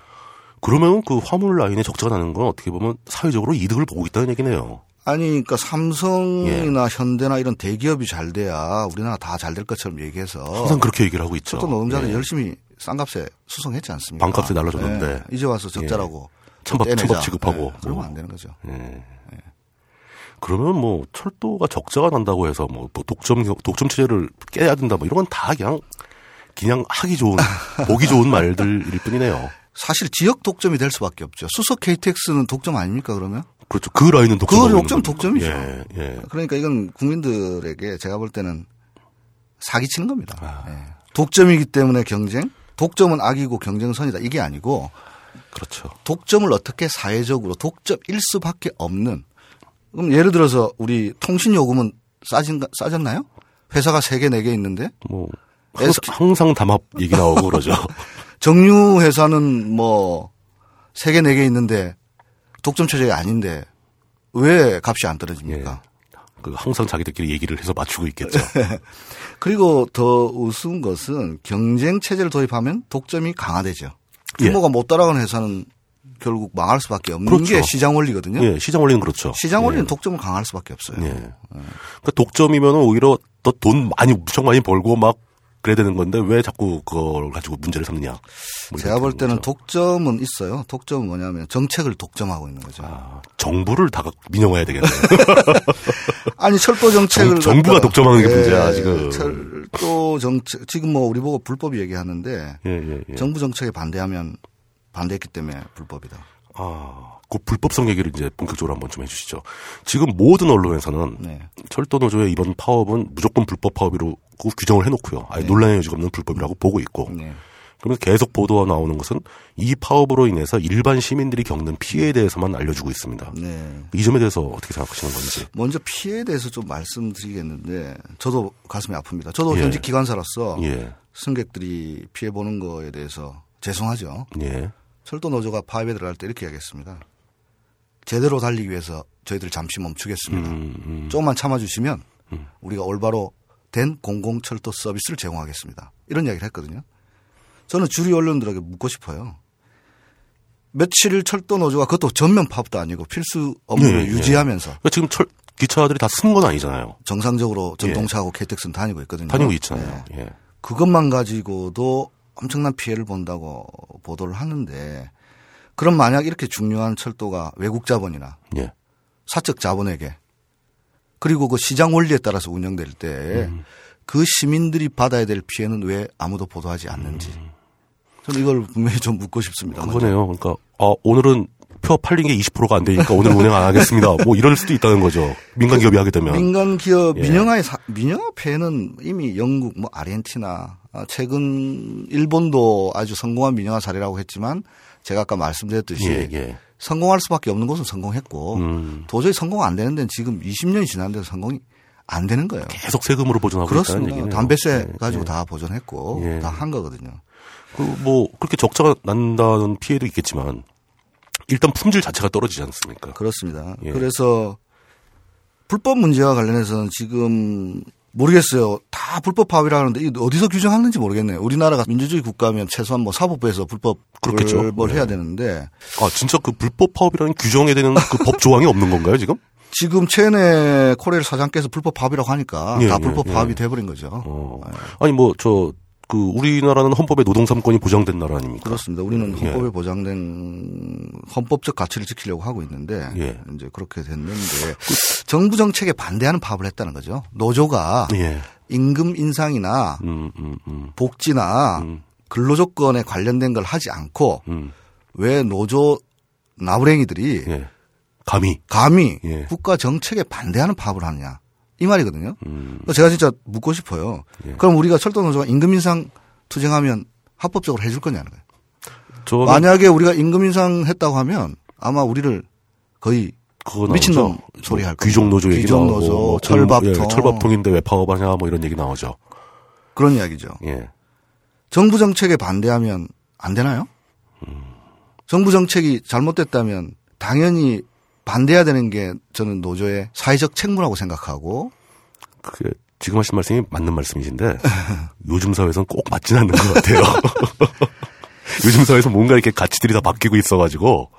그러면 그 화물 라인에 적자가 나는 건 어떻게 보면 사회적으로 이득을 보고 있다는 얘기네요. 아니, 그러니까 삼성이나 예. 현대나 이런 대기업이 잘 돼야 우리나라 다 잘 될 것처럼 얘기해서 항상 그렇게 얘기를 하고 있죠. 또 노동자들 예. 열심히 싼값에 수송했지 않습니까? 반값에 날라줬는데 예. 이제 와서 적자라고 예. 천밥 천밥 취급하고 예. 그러면 안 되는 거죠. 예. 그러면 뭐 철도가 적자가 난다고 해서 뭐, 뭐 독점 독점 체제를 깨야 된다 뭐 이런 건 다 그냥 그냥 하기 좋은 보기 좋은 말들일 뿐이네요. 사실 지역 독점이 될 수밖에 없죠. 수석 KTX는 독점 아닙니까 그러면? 그렇죠. 그 라인은 독점. 그 독점 독점이죠. 예, 예. 그러니까 이건 국민들에게 제가 볼 때는 사기치는 겁니다. 아. 예. 독점이기 때문에 경쟁, 독점은 악이고 경쟁선이다 이게 아니고 그렇죠. 독점을 어떻게 사회적으로 독점일 수밖에 없는 그럼 예를 들어서 우리 통신 요금은 싸진 싸졌나요? 회사가 3개, 4개 있는데 뭐 항상, 항상 담합 얘기 나오고 그러죠. 정유 회사는 뭐 3개, 4개 있는데 독점 체제가 아닌데 왜 값이 안 떨어집니까? 예. 그 항상 자기들끼리 얘기를 해서 맞추고 있겠죠. 그리고 더 우스운 것은 경쟁 체제를 도입하면 독점이 강화되죠. 규모가 예. 못 따라가는 회사는 결국 망할 수밖에 없는 그렇죠. 게 시장 원리거든요. 예, 시장 원리는 그렇죠. 시장 원리는 예. 독점을 강할 수밖에 없어요. 예. 그러니까 독점이면 오히려 더 돈 많이 무척 많이 벌고 막 그래야 되는 건데 왜 자꾸 그걸 가지고 문제를 삼느냐. 뭐 제가 볼 때는 거죠. 독점은 있어요. 독점은 뭐냐면 정책을 독점하고 있는 거죠. 아, 정부를 다 민영화해야 되겠네요. 아니 철도 정책을 정, 부가 독점하는 게 문제야 지금. 철도 정책 지금 뭐 우리 보고 불법 얘기하는데 예, 예, 예. 정부 정책에 반대하면 반대했기 때문에 불법이다. 아, 그 불법성 얘기를 이제 본격적으로 한번 좀 해주시죠. 지금 모든 언론에서는 네. 철도 노조의 이번 파업은 무조건 불법 파업으로 규정을 해놓고요. 아예 네. 논란의 여지가 없는 불법이라고 보고 있고. 네. 그러면서 계속 보도가 나오는 것은 이 파업으로 인해서 일반 시민들이 겪는 피해에 대해서만 알려주고 있습니다. 네. 이 점에 대해서 어떻게 생각하시는 건지. 먼저 피해에 대해서 좀 말씀드리겠는데 저도 가슴이 아픕니다. 저도 예. 현직 기관사로서 예. 승객들이 피해 보는 거에 대해서 죄송하죠. 예. 철도 노조가 파업에 들어갈 때 이렇게 하겠습니다. 제대로 달리기 위해서 저희들 잠시 멈추겠습니다. 음, 음. 조금만 참아주시면 음. 우리가 올바로 된 공공 철도 서비스를 제공하겠습니다. 이런 이야기를 했거든요. 저는 주류 언론들에게 묻고 싶어요. 며칠 철도 노조가 그것도 전면 파업도 아니고 필수 업무를 예, 예. 유지하면서. 그러니까 지금 철, 기차들이 다 쓴 건 아니잖아요. 정상적으로 전동차하고 예. KTX는 다니고 있거든요. 다니고 있잖아요. 예. 예. 그것만 가지고도 엄청난 피해를 본다고 보도를 하는데 그럼 만약 이렇게 중요한 철도가 외국 자본이나 예. 사적 자본에게 그리고 그 시장 원리에 따라서 운영될 때그 음. 그 시민들이 받아야 될 피해는 왜 아무도 보도하지 않는지 음. 저는 이걸 분명히 좀 묻고 싶습니다. 그거네요. 그러니까 아, 오늘은 표 팔린 게 20%가 안 되니까 오늘 운행 안 하겠습니다. 뭐 이럴 수도 있다는 거죠. 민간 기업이 하게 되면. 민간 기업 예. 민영화의 사, 민영화 폐해는 이미 영국 뭐 아르헨티나 아, 최근 일본도 아주 성공한 민영화 사례라고 했지만 제가 아까 말씀드렸듯이 예, 예. 성공할 수밖에 없는 곳은 성공했고 음. 도저히 성공 안 되는 데는 지금 20년이 지났는데 성공이 안 되는 거예요. 계속 세금으로 보존하고 그렇습니다. 있다는 담배세 예, 가지고 예. 다 보존했고 예. 다한 거거든요. 그 뭐 그렇게 적자가 난다는 피해도 있겠지만 일단 품질 자체가 떨어지지 않습니까? 그렇습니다. 예. 그래서 불법 문제와 관련해서는 지금 모르겠어요. 다 불법 파업이라 하는데 어디서 규정하는지 모르겠네요. 우리나라가 민주주의 국가면 최소한 뭐 사법부에서 불법 그렇겠죠. 뭘 해야 네. 되는데. 아 진짜 그 불법 파업이라는 규정에 되는 그 법 조항이 없는 건가요 지금? 지금 최은혜 코레일 사장께서 불법 파업이라고 하니까 예, 다 불법 예, 파업이 예. 돼버린 거죠. 어. 아니 뭐 저 그 우리나라는 헌법에 노동 삼권이 보장된 나라 아닙니까? 그렇습니다. 우리는 예. 헌법에 예. 보장된 헌법적 가치를 지키려고 하고 있는데 예. 이제 그렇게 됐는데 그, 정부 정책에 반대하는 파업을 했다는 거죠. 노조가 예. 임금 인상이나 음, 음, 음. 복지나 음. 근로 조건에 관련된 걸 하지 않고 음. 왜 노조 나부랭이들이 예. 감히 감히 예. 국가 정책에 반대하는 파업을 하느냐? 이 말이거든요. 음. 제가 진짜 묻고 싶어요. 예. 그럼 우리가 철도 노조가 임금 인상 투쟁하면 합법적으로 해줄 거냐는 거예요. 만약에 우리가 임금 인상 했다고 하면 아마 우리를 거의 미친놈 소리 할 거예요. 귀족 노조 얘기 나오고 노조, 뭐 철밥통. 예, 철밥통인데 왜 파업하냐 뭐 이런 얘기 나오죠. 그런 이야기죠. 예. 정부 정책에 반대하면 안 되나요? 음. 정부 정책이 잘못됐다면 당연히 반대해야 되는 게 저는 노조의 사회적 책무라고 생각하고 그게 지금 하신 말씀이 맞는 말씀이신데 요즘 사회에서는 꼭 맞지는 않는 것 같아요. 요즘 사회에서 뭔가 이렇게 가치들이 다 바뀌고 있어가지고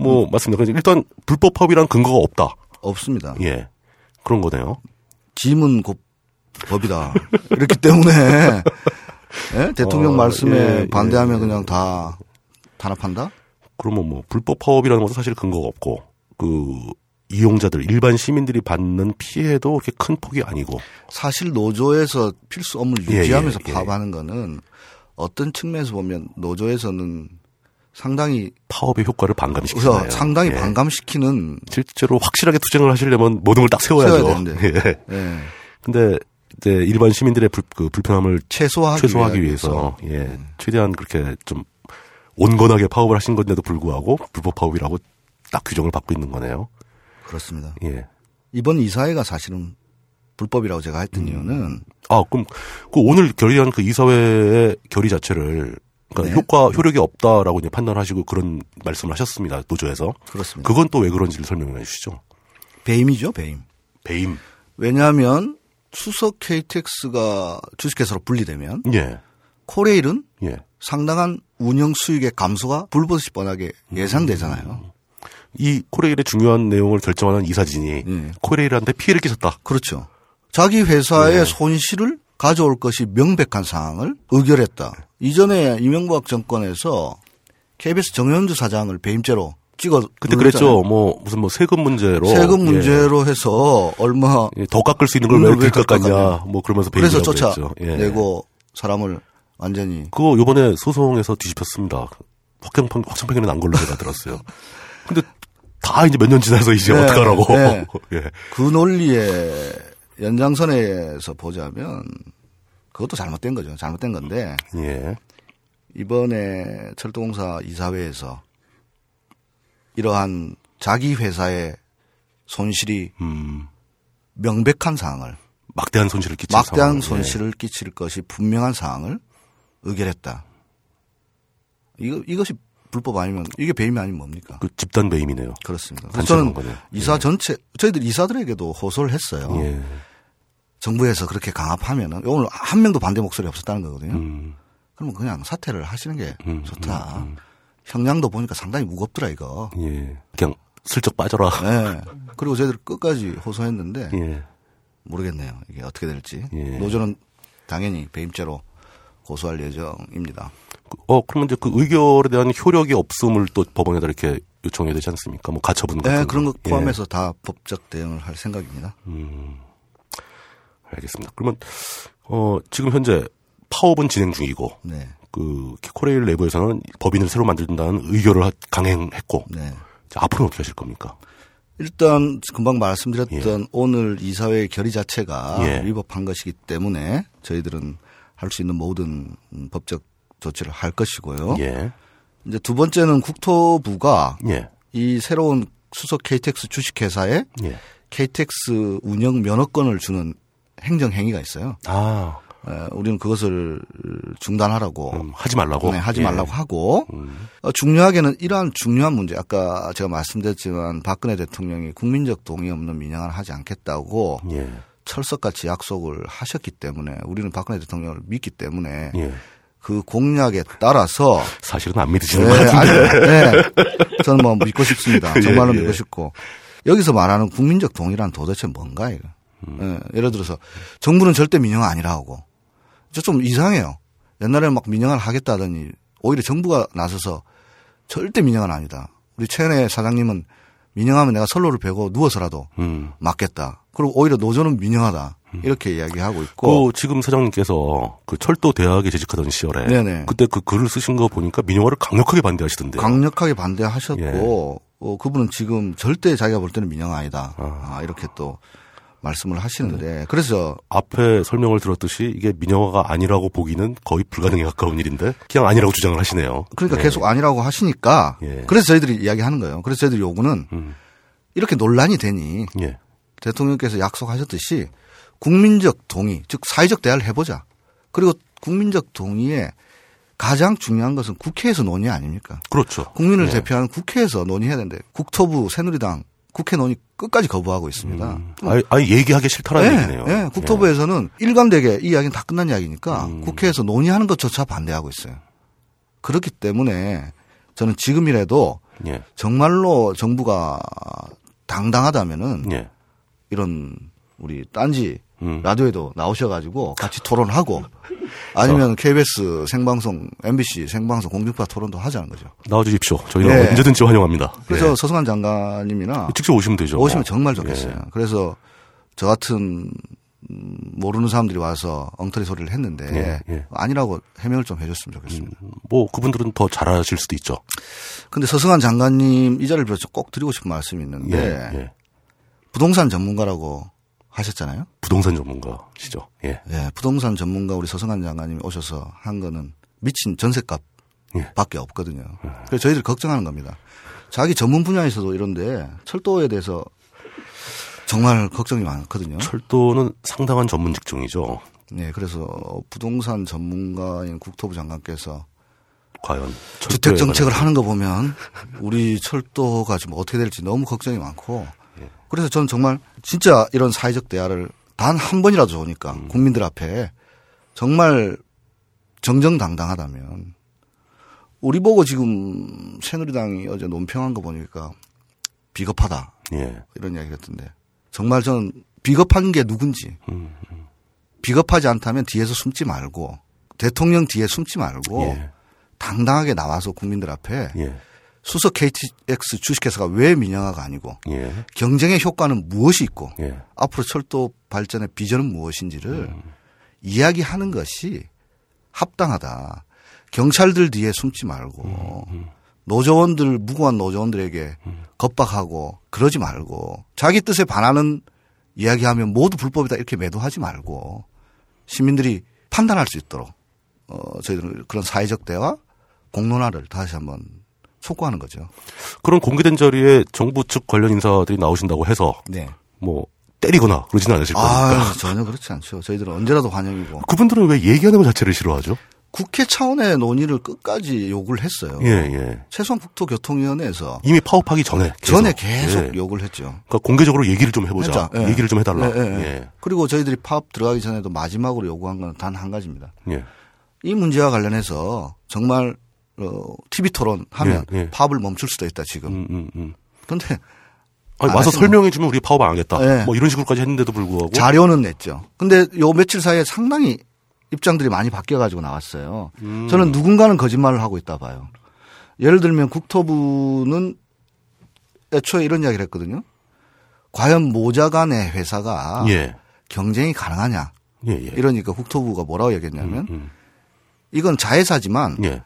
뭐 음. 맞습니다. 일단 불법 파업이란 근거가 없다. 없습니다. 예, 그런 거네요. 짐은 곧 법이다. 이렇기 때문에 예? 대통령 어, 말씀에 예, 반대하면 예. 그냥 다 탄압한다? 그러면 뭐 불법 파업이라는 것도 사실 근거가 없고 그 이용자들 일반 시민들이 받는 피해도 그렇게 큰 폭이 아니고 사실 노조에서 필수 업무를 예, 유지하면서 예, 예, 파업하는 거는 어떤 측면에서 보면 노조에서는 상당히 파업의 효과를 반감시키잖아요. 상당히 예. 반감시키는 실제로 확실하게 투쟁을 하시려면 모든 걸 딱 세워야죠. 예. 예. 근데 이제 일반 시민들의 불, 그 불편함을 최소화하기, 최소화하기 위해서, 위해서. 예 음. 최대한 그렇게 좀 온건하게 파업을 하신 건데도 불구하고 불법 파업이라고 딱 규정을 받고 있는 거네요. 그렇습니다. 예. 이번 이사회가 사실은 불법이라고 제가 했던 음. 이유는 아 그럼 그 오늘 결의한 그 이사회의 결의 자체를 그러니까 네. 효과 효력이 없다라고 이제 판단하시고 그런 말씀을 하셨습니다 노조에서 그렇습니다. 그건 또 왜 그런지를 설명해 주시죠. 배임이죠 배임. 배임. 왜냐하면 수석 KTX가 주식회사로 분리되면 예. 코레일은 예. 상당한 운영 수익의 감소가 불보듯이 뻔하게 예상되잖아요. 음. 이 코레일의 중요한 내용을 결정하는 이사진이 네. 코레일한테 피해를 끼쳤다. 그렇죠. 자기 회사의 네. 손실을 가져올 것이 명백한 상황을 의결했다. 이전에 이명박 정권에서 KBS 정현주 사장을 배임죄로 찍어 그때 그랬죠. 뭐 무슨 뭐 세금 문제로 세금 문제로 예. 해서 얼마 예, 더 깎을 수 있는 걸왜 그렇게 깎았냐. 뭐 그러면서 그래서 쫓아 예. 내고 사람을 완전히 그거 요번에 소송에서 뒤집혔습니다. 확정판 확정판결은 난 걸로 제가 들었어요. 근데 다 이제 몇 년 지나서 이제 네, 어떡하라고. 네. 예. 그 논리의 연장선에서 보자면 그것도 잘못된 거죠. 잘못된 건데. 예. 이번에 철도공사 이사회에서 이러한 자기 회사의 손실이 음. 명백한 사항을 막대한 손실을 끼칠 막대한 상황. 손실을 예. 끼칠 것이 분명한 사항을 의결했다. 이거 이것이 불법 아니면 이게 배임이 아니면 뭡니까? 그 집단 배임이네요. 그렇습니다. 저는 이사 예. 전체 저희들 이사들에게도 호소를 했어요. 예. 정부에서 그렇게 강압하면은 오늘 한 명도 반대 목소리 없었다는 거거든요. 음. 그러면 그냥 사퇴를 하시는 게 음, 좋다. 음, 음. 형량도 보니까 상당히 무겁더라 이거. 예. 그냥 슬쩍 빠져라. 네. 그리고 저희들 끝까지 호소했는데 예. 모르겠네요. 이게 어떻게 될지. 예. 노조는 당연히 배임죄로 고소할 예정입니다. 어, 그러면 이제 그 의결에 대한 효력이 없음을 또 법원에다 이렇게 요청해야 되지 않습니까? 뭐 가처분 같은 네, 그런 거 포함해서 예. 다 법적 대응을 할 생각입니다. 음, 알겠습니다. 그러면 어, 지금 현재 파업은 진행 중이고 네. 그 코레일 내부에서는 법인을 새로 만든다는 의결을 강행했고 네. 자, 앞으로는 어떻게 하실 겁니까? 일단 금방 말씀드렸던 예. 오늘 이사회 결의 자체가 예. 위법한 것이기 때문에 저희들은 할 수 있는 모든 법적 조치를 할 것이고요. 예. 이제 두 번째는 국토부가 예. 이 새로운 수석 KTX 주식회사에 예. KTX 운영 면허권을 주는 행정 행위가 있어요. 아. 에, 우리는 그것을 중단하라고 음, 하지 말라고 네, 하지 예. 말라고 하고 음. 어, 중요하게는 이러한 중요한 문제 아까 제가 말씀드렸지만 박근혜 대통령이 국민적 동의 없는 민영화를 하지 않겠다고 예. 철석같이 약속을 하셨기 때문에 우리는 박근혜 대통령을 믿기 때문에 예. 그 공약에 따라서 사실은 안 믿으시는 네, 것 같은데. 네, 저는 뭐 믿고 싶습니다. 예, 정말로 예, 예. 믿고 싶고 여기서 말하는 국민적 동의란 도대체 뭔가 이거. 음. 예, 예를 들어서 정부는 절대 민영화 아니라고. 좀 이상해요. 옛날에 막 민영화를 하겠다더니 오히려 정부가 나서서 절대 민영화는 아니다. 우리 최은혜 사장님은 민영하면 내가 선로를 베고 누워서라도 음. 맞겠다. 그리고 오히려 노조는 민영하다. 이렇게 이야기하고 있고. 그 지금 사장님께서 그 철도 대학에 재직하던 시절에 네네. 그때 그 글을 쓰신 거 보니까 민영화를 강력하게 반대하시던데요. 강력하게 반대하셨고 예. 어, 그분은 지금 절대 자기가 볼 때는 민영화 아니다. 아. 아, 이렇게 또 말씀을 하시는데 네. 그래서 앞에 설명을 들었듯이 이게 민영화가 아니라고 보기는 거의 불가능에 가까운 일인데 그냥 아니라고 주장을 하시네요. 그러니까 네. 계속 아니라고 하시니까 예. 그래서 저희들이 이야기하는 거예요. 그래서 저희들이 요구는 음. 이렇게 논란이 되니 예. 대통령께서 약속하셨듯이 국민적 동의, 즉 사회적 대화를 해보자. 그리고 국민적 동의에 가장 중요한 것은 국회에서 논의 아닙니까? 그렇죠. 국민을 네. 대표하는 국회에서 논의해야 되는데 국토부 새누리당 국회 논의 끝까지 거부하고 있습니다. 음. 아예, 아예 얘기하기 싫다라는 네, 얘기네요. 네, 국토부에서는 네. 일관되게 이 이야기는 다 끝난 이야기니까 음. 국회에서 논의하는 것조차 반대하고 있어요. 그렇기 때문에 저는 지금이라도 예. 정말로 정부가 당당하다면은 예. 이런 우리 딴지 음. 라디오에도 나오셔가지고 같이 토론하고 아니면 어. KBS 생방송, MBC 생방송 공중파 토론도 하자는 거죠. 나와주십시오. 저희는 네. 언제든지 환영합니다. 그래서 네. 서승환 장관님이나 직접 오시면 되죠. 오시면 정말 좋겠어요. 네. 그래서 저 같은 음, 모르는 사람들이 와서 엉터리 소리를 했는데 예, 예. 아니라고 해명을 좀 해줬으면 좋겠습니다. 음, 뭐 그분들은 더 잘하실 수도 있죠. 근데 서승환 장관님 이 자리를 빌어서 꼭 드리고 싶은 말씀이 있는데 예, 예. 부동산 전문가라고 하셨잖아요. 부동산 전문가시죠. 예. 예, 부동산 전문가 우리 서승환 장관님이 오셔서 한 거는 미친 전세값 예. 밖에 없거든요. 그래서 저희들 걱정하는 겁니다. 자기 전문 분야에서도 이런데 철도에 대해서 정말 걱정이 많거든요. 철도는 상당한 전문 직종이죠. 네, 그래서 부동산 전문가인 국토부 장관께서 과연 주택 정책을 하는 거 보면 우리 철도가 좀 어떻게 될지 너무 걱정이 많고 예. 그래서 저는 정말 진짜 이런 사회적 대화를 단 한 번이라도 좋으니까 음. 국민들 앞에 정말 정정당당하다면 우리 보고 지금 새누리당이 어제 논평한 거 보니까 비겁하다 예. 이런 이야기 같은데 정말 저는 비겁한 게 누군지 비겁하지 않다면 뒤에서 숨지 말고 대통령 뒤에 숨지 말고 예. 당당하게 나와서 국민들 앞에 예. 수석 KTX 주식회사가 왜 민영화가 아니고 예. 경쟁의 효과는 무엇이 있고 예. 앞으로 철도 발전의 비전은 무엇인지를 음. 이야기하는 것이 합당하다. 경찰들 뒤에 숨지 말고 음. 음. 노조원들 무고한 노조원들에게 음. 겁박하고 그러지 말고 자기 뜻에 반하는 이야기하면 모두 불법이다 이렇게 매도하지 말고 시민들이 판단할 수 있도록 어 저희들은 그런 사회적 대화 공론화를 다시 한번 촉구하는 거죠. 그런 공개된 자리에 정부 측 관련 인사들이 나오신다고 해서 네. 뭐 때리거나 그러지는 않으실 겁니까? 아, 전혀 그렇지 않죠. 저희들은 언제라도 환영이고. 그분들은 왜 얘기하는 것 자체를 싫어하죠? 국회 차원의 논의를 끝까지 요구를 했어요. 예, 예. 최소한 국토교통위원회에서 이미 파업하기 전에 계속. 전에 계속 예. 요구를 했죠. 그러니까 공개적으로 얘기를 좀 해보자. 예. 얘기를 좀 해달라. 예, 예, 그리고 저희들이 파업 들어가기 전에도 마지막으로 요구한 건 단 한 가지입니다. 이 문제와 관련해서 정말 어, TV 토론 하면 파업을 멈출 수도 있다 지금. 음, 음, 음. 그런데 아니, 와서 설명해 주면 우리 파업 안 하겠다. 뭐 이런 식으로까지 했는데도 불구하고 자료는 냈죠. 근데 요 며칠 사이에 상당히 입장들이 많이 바뀌어 가지고 나왔어요. 음. 저는 누군가는 거짓말을 하고 있다 봐요. 예를 들면 국토부는 애초에 이런 이야기를 했거든요. 과연 모자 간의 회사가 예. 경쟁이 가능하냐. 예, 예. 이러니까 국토부가 뭐라고 얘기했냐면 음, 음. 이건 자회사지만 예.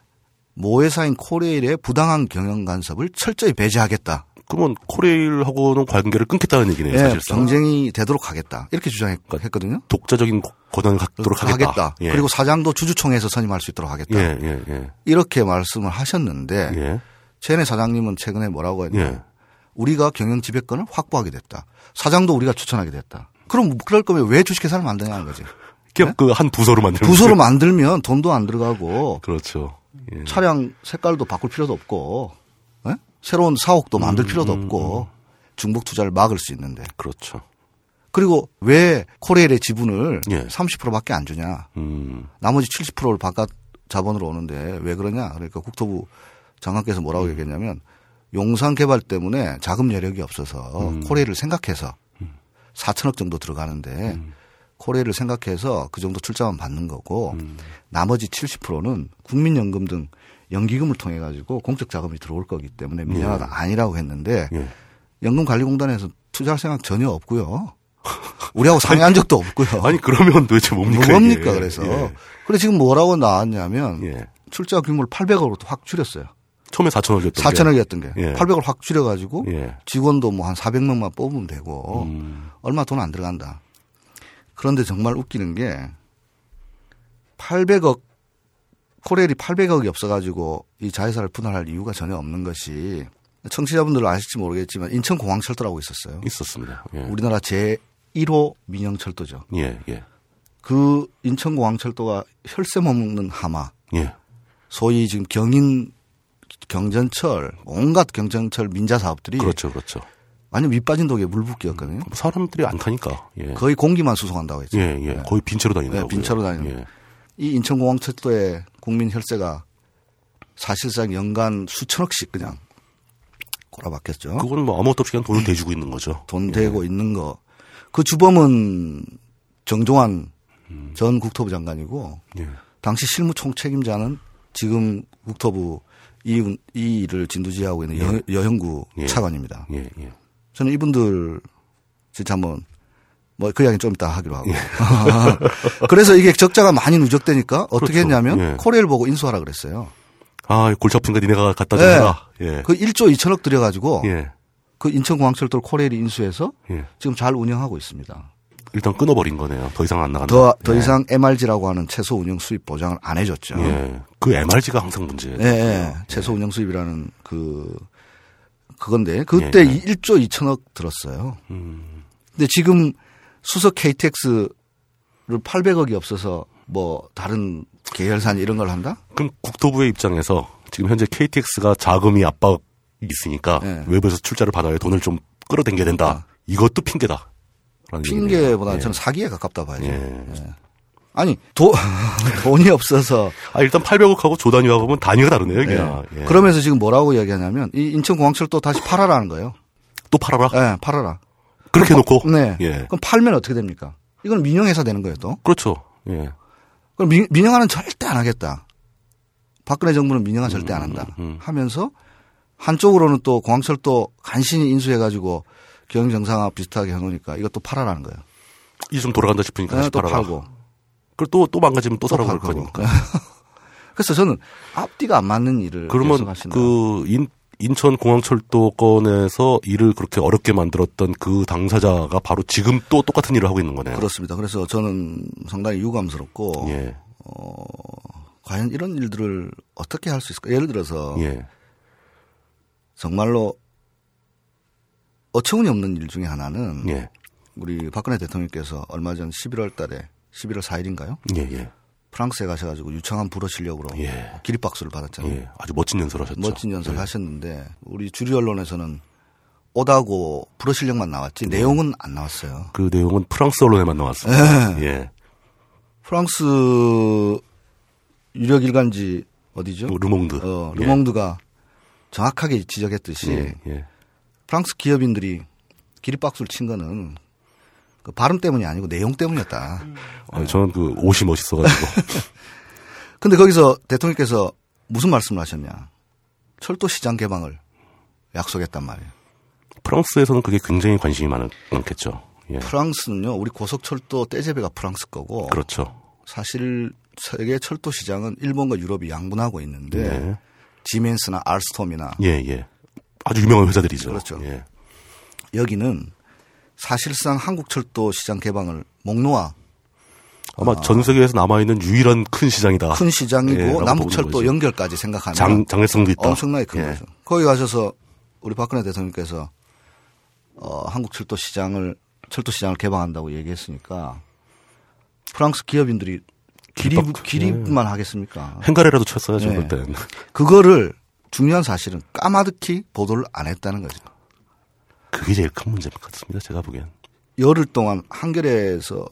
모회사인 코레일의 부당한 경영 간섭을 철저히 배제하겠다. 그러면 코레일하고는 관계를 끊겠다는 얘기네요, 네, 사실상. 경쟁이 되도록 하겠다. 이렇게 주장했거든요. 독자적인 권한을 갖도록 하겠다. 하겠다. 예. 그리고 사장도 주주총회에서 선임할 수 있도록 하겠다. 예, 예, 예. 이렇게 말씀을 하셨는데 예. 최은혜 사장님은 최근에 뭐라고 했냐. 예. 우리가 경영 지배권을 확보하게 됐다. 사장도 우리가 추천하게 됐다. 그럼 그럴 거면 왜 주식회사를 만드냐는 거지. 네? 그한 부서로 만들면 부서로 만들면 돈도 안 들어가고 그렇죠. 예. 차량 색깔도 바꿀 필요도 없고 새로운 사옥도 만들 음, 필요도 음, 없고 음. 중복 투자를 막을 수 있는데. 그렇죠. 그리고 왜 코레일의 지분을 예. 30%밖에 안 주냐. 음. 나머지 70%를 바깥 자본으로 오는데 왜 그러냐. 그러니까 국토부 장관께서 뭐라고 음. 얘기했냐면 용산 개발 때문에 자금 여력이 없어서 음. 코레일을 생각해서 4천억 정도 들어가는데 코레일을 생각해서 그 정도 출자만 받는 거고 나머지 70%는 국민연금 등 연기금을 통해 가지고 공적 자금이 들어올 거기 때문에 민영화가 예. 아니라고 했는데 예. 연금관리공단에서 투자할 생각 전혀 없고요. 우리하고 상의한 적도 없고요. 아니 그러면 도대체 뭡니까? 뭡니까 그래서 예. 그래 지금 뭐라고 나왔냐면 예. 출자 규모를 800억으로 확 줄였어요. 처음에 4천억이었던 4천억이었던 게, 게. 800을 예. 확 줄여가지고 예. 직원도 뭐 한 400명만 뽑으면 되고 음. 얼마 돈 안 들어간다. 그런데 정말 웃기는 게 800억 코레일이 800억이 없어가지고 이 자회사를 분할할 이유가 전혀 없는 것이 청취자분들 아실지 모르겠지만 인천공항 철도라고 있었어요. 있었습니다. 예. 우리나라 제 1호 민영 철도죠. 예, 예. 그 인천공항 철도가 혈세 먹는 하마. 예. 소위 지금 경인 경전철 온갖 경전철 민자 사업들이 그렇죠, 그렇죠. 완전 밑빠진 독에 물 붓기였거든요. 사람들이 안 타니까 예. 거의 공기만 수송한다고 했죠. 예, 예. 거의 빈차로 다니는 예, 다니는. 예. 이 인천공항 철도에 국민 혈세가 사실상 연간 수천억씩 그냥 꼬라박혔죠. 그건 뭐 아무것도 없이 그냥 돈을 대주고 있는 거죠. 돈 예. 대고 있는 거. 그 주범은 정종환 음. 전 국토부 장관이고 예. 당시 실무 총 책임자는 지금 국토부 이, 이 일을 진두지휘하고 있는 예. 여, 영구 예. 차관입니다. 예, 예. 저는 이분들 진짜 한번 뭐 그 이야기 좀 이따 하기로 하고. 예. 그래서 이게 적자가 많이 누적되니까 어떻게 그렇죠. 했냐면 예. 코레일 보고 인수하라 그랬어요. 아, 골치 아픈가 니네가 갖다 줘라. 예. 그 1조 2천억 들여가지고 그 인천공항철도 코레일이 인수해서 지금 잘 운영하고 있습니다. 일단 끊어버린 거네요. 더 이상 안 나간다. 더, 더 예. 이상 MRG라고 하는 채소 운영 수입 보장을 안 해줬죠. 예. 그 MRG가 항상 문제예요. 예. 예. 채소 운영 수입이라는 그, 그건데, 그때 예. 1조 2천억 들었어요. 음. 근데 지금 수석 KTX를 800억이 없어서 뭐 다른 계열사 이런 걸 한다? 그럼 국토부의 입장에서 지금 현재 KTX가 자금이 압박이 있으니까 예. 외부에서 출자를 받아야 돈을 좀 끌어당겨야 된다. 아. 이것도 핑계다. 핑계보다는 예. 저는 사기에 가깝다 봐야죠. 예. 예. 아니 도, 돈이 없어서 아 일단 800억하고 조 단위하고 보면 단위가 다르네요. 이게. 예. 그러면서 지금 뭐라고 이야기하냐면 이 인천공항철도 다시 팔아라는 거예요. 또 팔아라? 네, 팔아라. 그렇게 놓고? 네. 예. 그럼 팔면 어떻게 됩니까? 이건 민영회사 되는 거예요, 또. 그렇죠. 예. 그럼 민, 민영화는 절대 안 하겠다. 박근혜 정부는 민영화 절대 안 한다. 음, 음, 음. 하면서 한쪽으로는 또 공항철도 간신히 인수해가지고 경영정상화 비슷하게 해놓으니까 이것도 팔아라는 거예요. 이제 좀 돌아간다 싶으니까 네, 다시 또 팔아라. 팔고. 그걸 또, 또 망가지면 또, 또 사러 갈 거니까. 그래서 저는 앞뒤가 안 맞는 일을 그러면 그 인, 인천 공항철도 건에서 일을 그렇게 어렵게 만들었던 그 당사자가 바로 지금 또 똑같은 일을 하고 있는 거네요. 그렇습니다. 그래서 저는 상당히 유감스럽고 예. 어, 과연 이런 일들을 어떻게 할 수 있을까? 예를 들어서 예. 정말로 어처구니 없는 일 중에 하나는 예. 우리 박근혜 대통령께서 얼마 전 11월 달에 11월 4일인가요? 예, 예. 프랑스에 가셔가지고 유창한 불어 실력으로 예. 기립박수를 받았잖아요. 예. 아주 멋진 연설 하셨죠. 멋진 연설 예. 하셨는데 우리 주류 언론에서는 오다고 불어 실력만 나왔지 네. 내용은 안 나왔어요. 그 내용은 프랑스 언론에만 나왔어요. 네. 예. 프랑스 유력 일간지 어디죠? 르몽드. 어, 르몽드가 정확하게 지적했듯이 프랑스 기업인들이 기립박수를 친 거는 그 발음 때문이 아니고 내용 때문이었다. 아 저는 그 옷이 멋있어가지고. 근데 거기서 대통령께서 무슨 말씀을 하셨냐. 철도 시장 개방을 약속했단 말이에요. 프랑스에서는 그게 굉장히 관심이 많, 많겠죠. 예. 프랑스는요, 우리 고속철도 떼제배가 프랑스 거고. 그렇죠. 사실 세계 철도 시장은 일본과 유럽이 양분하고 있는데, 네. 지멘스나 알스톰이나. 예, 예. 아주 유명한 회사들이죠. 그렇죠. 예. 여기는 사실상 한국철도 시장 개방을 목놓아 아마 아, 전 세계에서 남아있는 유일한 큰 시장이다. 큰 시장이고 예, 남북철도 연결까지 생각하면 장, 장래성도 있다. 엄청나게 큰 예. 거죠. 거기 가셔서 우리 박근혜 대통령께서 어, 한국철도 시장을 철도 시장을 개방한다고 얘기했으니까 프랑스 기업인들이 기립 기립만 예. 하겠습니까? 행가래라도 쳤어야죠 네. 그때. 그거를 중요한 사실은 까마득히 보도를 안 했다는 거죠. 그게 제일 큰 문제 같습니다. 제가 보기엔. 열흘 동안 한겨레에서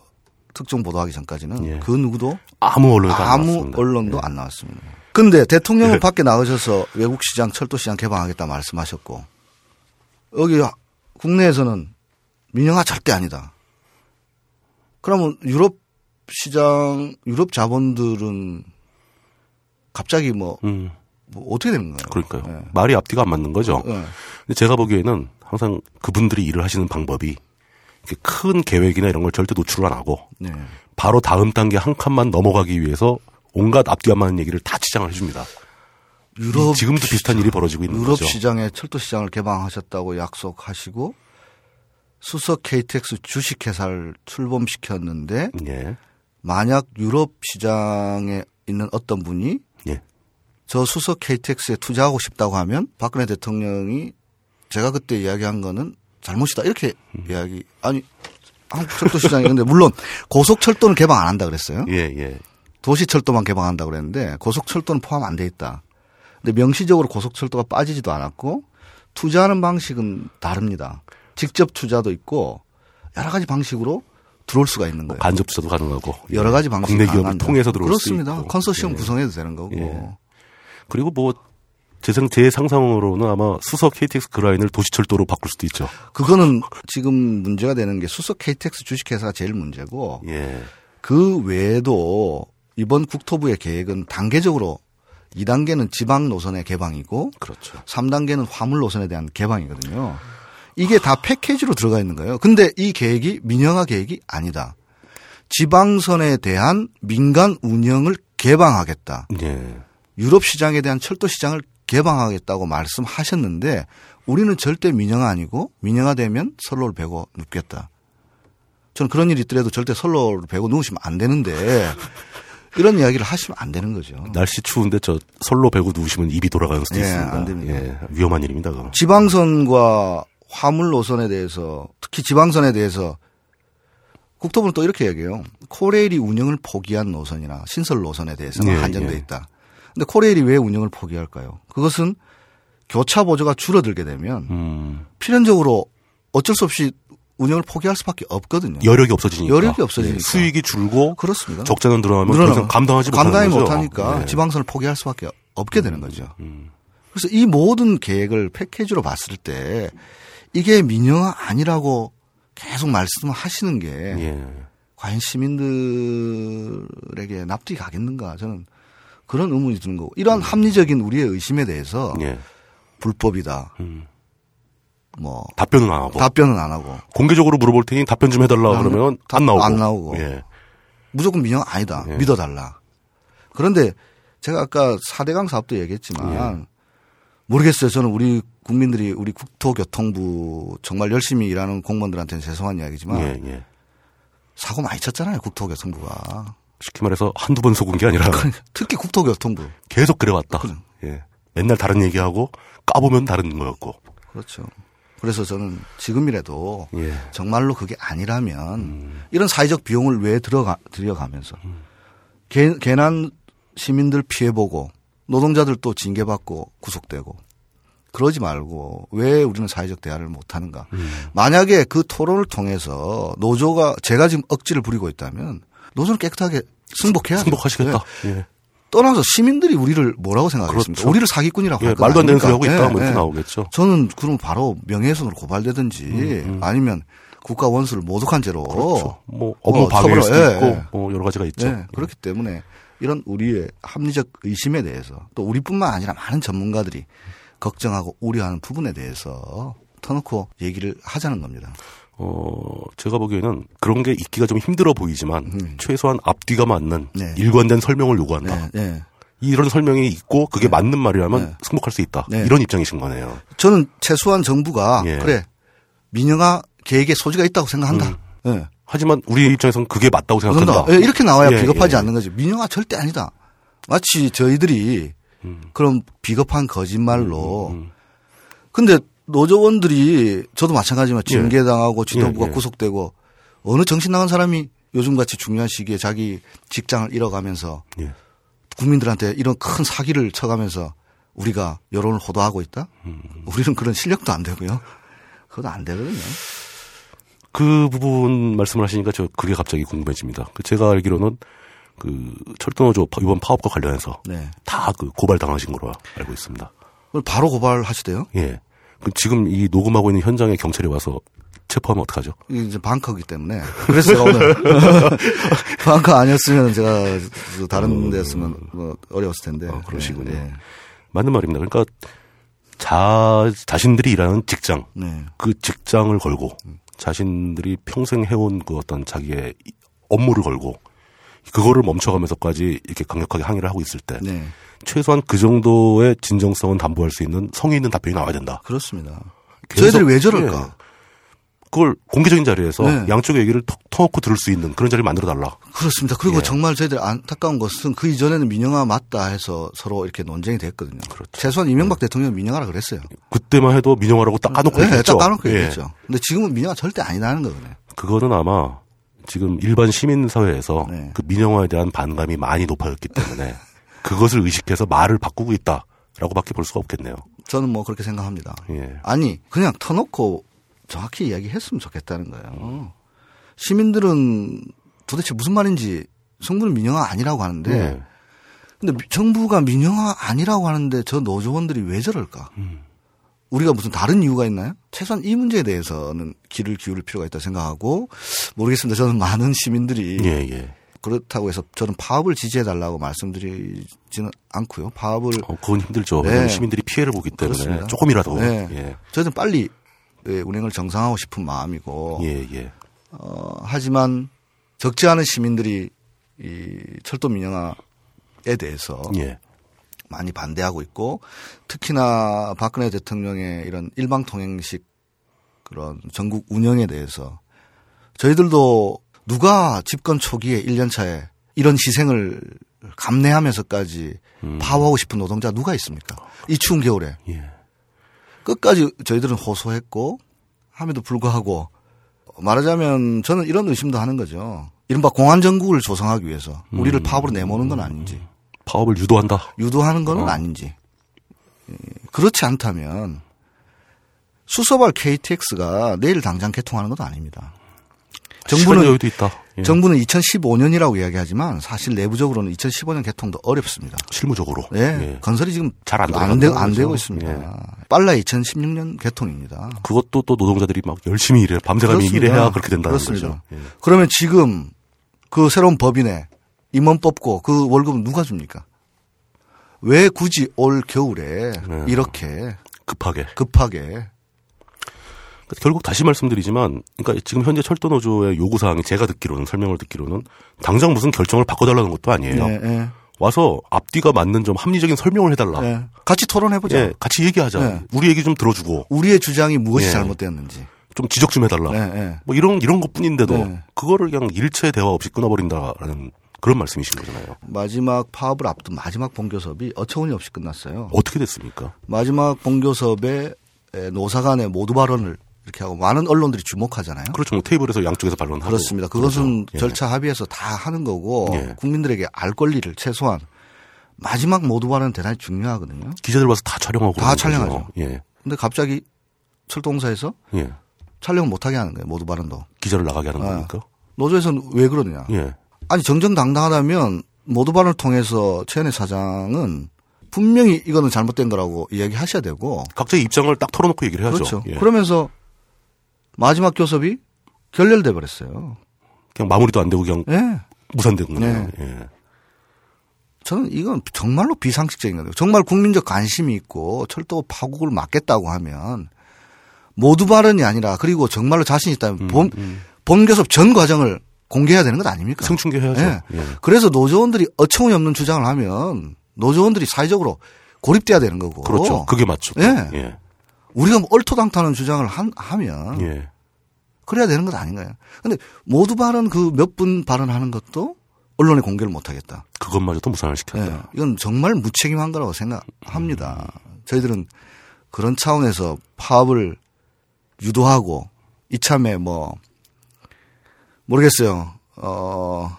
특정 보도하기 전까지는 예. 그 누구도 아무 언론도 아무 안 언론도 예. 안 나왔습니다. 근데 대통령은 예. 밖에 나오셔서 외국 시장, 철도 시장 개방하겠다 말씀하셨고 여기 국내에서는 민영화 절대 아니다. 그러면 유럽 시장, 유럽 자본들은 갑자기 뭐 음. 뭐 어떻게 되는 거예요? 그러니까요. 네. 말이 앞뒤가 안 맞는 거죠. 네. 근데 제가 보기에는 항상 그분들이 일을 하시는 방법이 큰 계획이나 이런 걸 절대 노출을 안 하고 네. 바로 다음 단계 한 칸만 넘어가기 위해서 온갖 앞뒤 안 맞는 얘기를 다 치장을 해줍니다. 유럽 지금도 비슷한 일이 벌어지고 있는 유럽 거죠. 유럽 시장에 철도 시장을 개방하셨다고 약속하시고 수석 KTX 주식회사를 출범시켰는데 예. 만약 유럽 시장에 있는 어떤 분이 예. 저 수석 KTX에 투자하고 싶다고 하면 박근혜 대통령이 제가 그때 이야기한 거는 잘못이다 이렇게 음. 이야기 아니 한국철도 시장이 근데 물론 고속철도는 개방 안 한다 그랬어요. 예 예. 도시철도만 개방한다 그랬는데 고속철도는 포함 안 돼 있다. 근데 명시적으로 고속철도가 빠지지도 않았고 투자하는 방식은 다릅니다. 직접 투자도 있고 여러 가지 방식으로 들어올 수가 있는 거예요. 간접 투자도 가능하고 여러 가지 방식 국내 기업을 통해서 들어올 그렇습니다. 컨소시엄 예. 구성해도 되는 거고. 예. 그리고 뭐 재생 제 상상으로는 아마 수석 KTX 그라인을 도시철도로 바꿀 수도 있죠. 그거는 지금 문제가 되는 게 수석 KTX 주식회사가 제일 문제고 예. 그 외에도 이번 국토부의 계획은 단계적으로 2단계는 지방 노선의 개방이고 그렇죠. 3단계는 화물 노선에 대한 개방이거든요. 이게 다 패키지로 들어가 있는 거예요. 근데 이 계획이 민영화 계획이 아니다. 지방선에 대한 민간 운영을 개방하겠다. 예. 유럽 시장에 대한 철도 시장을 개방하겠다고 말씀하셨는데 우리는 절대 민영화 아니고 민영화 되면 선로를 베고 눕겠다. 저는 그런 일이 있더라도 절대 선로를 베고 누우시면 안 되는데 이런 이야기를 하시면 안 되는 거죠. 날씨 추운데 저 선로 베고 누우시면 입이 돌아가는 수도 예, 있습니다. 안 됩니다. 예, 위험한 일입니다. 그건. 지방선과 화물 노선에 대해서 특히 지방선에 대해서 국토부는 또 이렇게 얘기해요. 코레일이 운영을 포기한 노선이나 신설 노선에 대해서는 예, 한정돼 예. 있다. 근데 코레일이 왜 운영을 포기할까요? 그것은 교차 보조가 줄어들게 되면 음. 필연적으로 어쩔 수 없이 운영을 포기할 수밖에 없거든요. 여력이 없어지니까. 여력이 없어지니까. 네, 수익이 줄고 그렇습니다. 적자는 늘어나면 늘어나면 감당하지 감당이 못하니까 네. 지방선을 포기할 수밖에 없게 되는 거죠. 음. 그래서 이 모든 계획을 패키지로 봤을 때 이게 민영화 아니라고 계속 말씀하시는 게 예. 과연 시민들에게 납득이 가겠는가 저는 그런 의문이 드는 거고 이러한 음. 합리적인 우리의 의심에 대해서 예. 불법이다. 음. 뭐 답변은 안 하고 답변은 안 하고 공개적으로 물어볼 테니 답변 좀 해달라 안, 그러면 안 나오고 안 나오고 예. 무조건 민영 아니다 예. 믿어달라. 그런데 제가 아까 4대강 사업도 얘기했지만 예. 모르겠어요. 저는 우리 국민들이 우리 국토교통부 정말 열심히 일하는 공무원들한테는 죄송한 이야기지만 예, 예. 사고 많이 쳤잖아요. 국토교통부가. 쉽게 말해서 한두 번 속은 게 아니라 그러니까 특히 국토교통부 계속 그래왔다. 그래. 예. 맨날 다른 얘기하고 까보면 다른 거였고. 그렇죠. 그래서 저는 지금이라도 예. 정말로 그게 아니라면 음. 이런 사회적 비용을 왜 들어가 들여가면서 음. 개, 개난 시민들 피해보고 노동자들 또 징계받고 구속되고 그러지 말고 왜 우리는 사회적 대화를 못 하는가? 음. 만약에 그 토론을 통해서 노조가 제가 지금 억지를 부리고 있다면 노조는 깨끗하게 승복해야 승복하시겠다. 네. 예. 떠나서 시민들이 우리를 뭐라고 생각하겠습니까? 그렇죠. 우리를 사기꾼이라고 예, 말도 안 되는 소리 하고 있다. 뭐 이렇게 예. 나오겠죠. 저는 그럼 바로 명예훼손으로 고발되든지 음, 음. 아니면 국가 원수를 모독한 죄로 그렇죠. 뭐 업무 뭐 방해일 수도 예, 있고 예. 뭐 여러 가지가 있죠. 예, 그렇기 때문에 이런 우리의 합리적 의심에 대해서 또 우리뿐만 아니라 많은 전문가들이 걱정하고 우려하는 부분에 대해서 터놓고 얘기를 하자는 겁니다. 어, 제가 보기에는 그런 게 있기가 좀 힘들어 보이지만 음. 최소한 앞뒤가 맞는 네. 일관된 설명을 요구한다. 네, 네. 이런 설명이 있고 그게 네. 맞는 말이라면 네. 승복할 수 있다. 네. 이런 입장이신 거네요. 저는 최소한 정부가 예. 그래 민영화 계획에 소지가 있다고 생각한다. 음. 예. 하지만 우리 입장에서는 그게 맞다고 생각한다. 예, 이렇게 나와야 예, 비겁하지 예. 않는 거지. 민영화 절대 아니다. 마치 저희들이 음. 그런 비겁한 거짓말로. 음, 음, 음. 근데 노조원들이 저도 마찬가지지만 예. 징계당하고 지도부가 예, 예. 구속되고 어느 정신 나간 사람이 요즘같이 중요한 시기에 자기 직장을 잃어가면서 예. 국민들한테 이런 큰 사기를 쳐가면서 우리가 여론을 호도하고 있다? 음. 우리는 그런 실력도 안 되고요. 그것도 안 되거든요. 그 부분 말씀을 하시니까 저 그게 갑자기 궁금해집니다. 그 제가 알기로는 그 철도노조 이번 파업과 관련해서 네. 다그 고발 당하신 걸로 알고 있습니다. 바로 고발하시대요? 예. 그 지금 이 녹음하고 있는 현장에 경찰이 와서 체포하면 어떡하죠? 이제 방커기 때문에. 그래서 제가 오늘 방커 아니었으면 제가 다른 어. 데였으면 뭐 어려웠을 텐데. 어, 그러시군요. 네. 맞는 말입니다. 그러니까 자 자신들이 일하는 직장, 네. 그 직장을 걸고 자신들이 평생 해온 그 어떤 자기의 업무를 걸고 그거를 멈춰가면서까지 이렇게 강력하게 항의를 하고 있을 때 네. 최소한 그 정도의 진정성은 담보할 수 있는 성의 있는 답변이 나와야 된다. 그렇습니다. 저희들이 왜 저럴까? 예. 그걸 공개적인 자리에서 네. 양쪽의 얘기를 턱 터놓고 들을 수 있는 그런 자리를 만들어 달라. 그렇습니다. 그리고 예. 정말 저희들 안타까운 것은 그 이전에는 민영화 맞다 해서 서로 이렇게 논쟁이 됐거든요. 그렇죠. 최소한 이명박 네. 대통령 민영화라 그랬어요. 그때만 해도 민영화라고 딱 까놓고 네, 얘기했죠. 딱 까놓고 예. 얘기했죠. 근데 지금은 민영화 절대 아니라는 거거든요. 그거는 아마 지금 일반 시민 사회에서 네. 그 민영화에 대한 반감이 많이 높아졌기 때문에 그것을 의식해서 말을 바꾸고 있다라고밖에 볼 수가 없겠네요. 저는 뭐 그렇게 생각합니다. 예. 아니 그냥 터놓고 정확히 이야기했으면 좋겠다는 거예요. 시민들은 도대체 무슨 말인지 성분은 민영화 아니라고 하는데 예. 근데 정부가 민영화 아니라고 하는데 저 노조원들이 왜 저럴까? 음. 우리가 무슨 다른 이유가 있나요? 최소한 이 문제에 대해서는 귀를 기울일 필요가 있다 생각하고 모르겠습니다. 저는 많은 시민들이 예, 예. 그렇다고 해서 저는 파업을 지지해 달라고 말씀드리지는 않고요. 파업을 어, 그건 힘들죠. 네. 시민들이 피해를 보기 때문에 그렇습니다. 조금이라도 네. 예. 저는 빨리 예, 운행을 정상하고 싶은 마음이고 예, 예. 어, 하지만 적지 않은 시민들이 이 철도 민영화에 대해서 예. 많이 반대하고 있고 특히나 박근혜 대통령의 이런 일방 통행식 그런 전국 운영에 대해서 저희들도 누가 집권 초기에 1년 차에 이런 희생을 감내하면서까지 음. 파워하고 싶은 노동자 누가 있습니까? 이 추운 겨울에. 예. 끝까지 저희들은 호소했고 함에도 불구하고 말하자면 저는 이런 의심도 하는 거죠. 이른바 공안정국을 조성하기 위해서 우리를 음. 파업으로 내모는 건 아닌지. 파업을 유도한다. 유도하는 건 어. 아닌지. 예, 그렇지 않다면 수서발 KTX가 내일 당장 개통하는 것도 아닙니다. 정부는 여유도 있다. 예. 정부는 2015년이라고 이야기하지만 사실 내부적으로는 2015년 개통도 어렵습니다. 실무적으로. 네. 예. 건설이 지금 잘 안, 안, 되, 안 되고 있습니다. 예. 빨라 2016년 개통입니다. 그것도 또 노동자들이 막 열심히 일해 밤새가며 일해야 그렇게 된다는 그렇습니다. 거죠. 예. 그러면 지금 그 새로운 법인에 임원 뽑고 그 월급은 누가 줍니까? 왜 굳이 올 겨울에 네. 이렇게 급하게 급하게 결국 다시 말씀드리지만, 그러니까 지금 현재 철도 노조의 요구 사항이 제가 듣기로는 설명을 듣기로는 당장 무슨 결정을 바꿔달라는 것도 아니에요. 네, 네. 와서 앞뒤가 맞는 좀 합리적인 설명을 해달라. 네. 같이 토론해보자. 네, 같이 얘기하자. 네. 우리 얘기 좀 들어주고. 우리의 주장이 무엇이 네. 잘못되었는지. 좀 지적 좀 해달라. 네, 뭐 이런 이런 것뿐인데도 그거를 그냥 일체 대화 없이 끊어버린다라는 그런 말씀이신 거잖아요. 마지막 파업을 앞둔 마지막 본교섭이 어처구니 없이 끝났어요. 어떻게 됐습니까? 마지막 본교섭에 노사 간의 모두 발언을 이렇게 하고 많은 언론들이 주목하잖아요. 그렇죠. 뭐 테이블에서 양쪽에서 발언하고. 그렇습니다. 그것은 그렇죠. 절차 합의해서 다 하는 거고 예. 국민들에게 알 권리를 최소한 마지막 모두 발언은 대단히 중요하거든요. 기자들 와서 다 촬영하고. 다 촬영하죠. 예. 근데 갑자기 철도공사에서 예. 촬영을 못하게 하는 거예요. 모두 발언도. 기자를 나가게 하는 아. 겁니까? 노조에서는 왜 그러느냐. 예. 아니 정정당당하다면 모두 발언을 통해서 최현희 사장은 분명히 이거는 잘못된 거라고 이야기하셔야 되고 각자의 입장을 딱 털어놓고 얘기를 해야죠. 그렇죠. 예. 그러면서 마지막 교섭이 결렬돼 버렸어요. 그냥 마무리도 안 되고 그냥 예. 무산된 거네요. 예. 예. 저는 이건 정말로 비상식적인 거예요. 정말 국민적 관심이 있고 철도 파국을 막겠다고 하면 모두 발언이 아니라 그리고 정말로 자신 있다면 음, 본, 음. 본교섭 전 과정을 공개해야 되는 것 아닙니까? 성충계해야죠. 예. 예. 그래서 노조원들이 어처구니 없는 주장을 하면 노조원들이 사회적으로 고립돼야 되는 거고. 그렇죠. 그게 맞죠. 예. 예. 우리가 뭐 얼토당토하는 주장을 한, 하면 예. 그래야 되는 것 아닌가요? 근데 모두 발언 그 몇 분 발언하는 것도 언론에 공개를 못 하겠다. 그것마저도 무산을 시켰다. 예. 이건 정말 무책임한 거라고 생각합니다. 음. 저희들은 그런 차원에서 파업을 유도하고 이참에 뭐 모르겠어요. 어,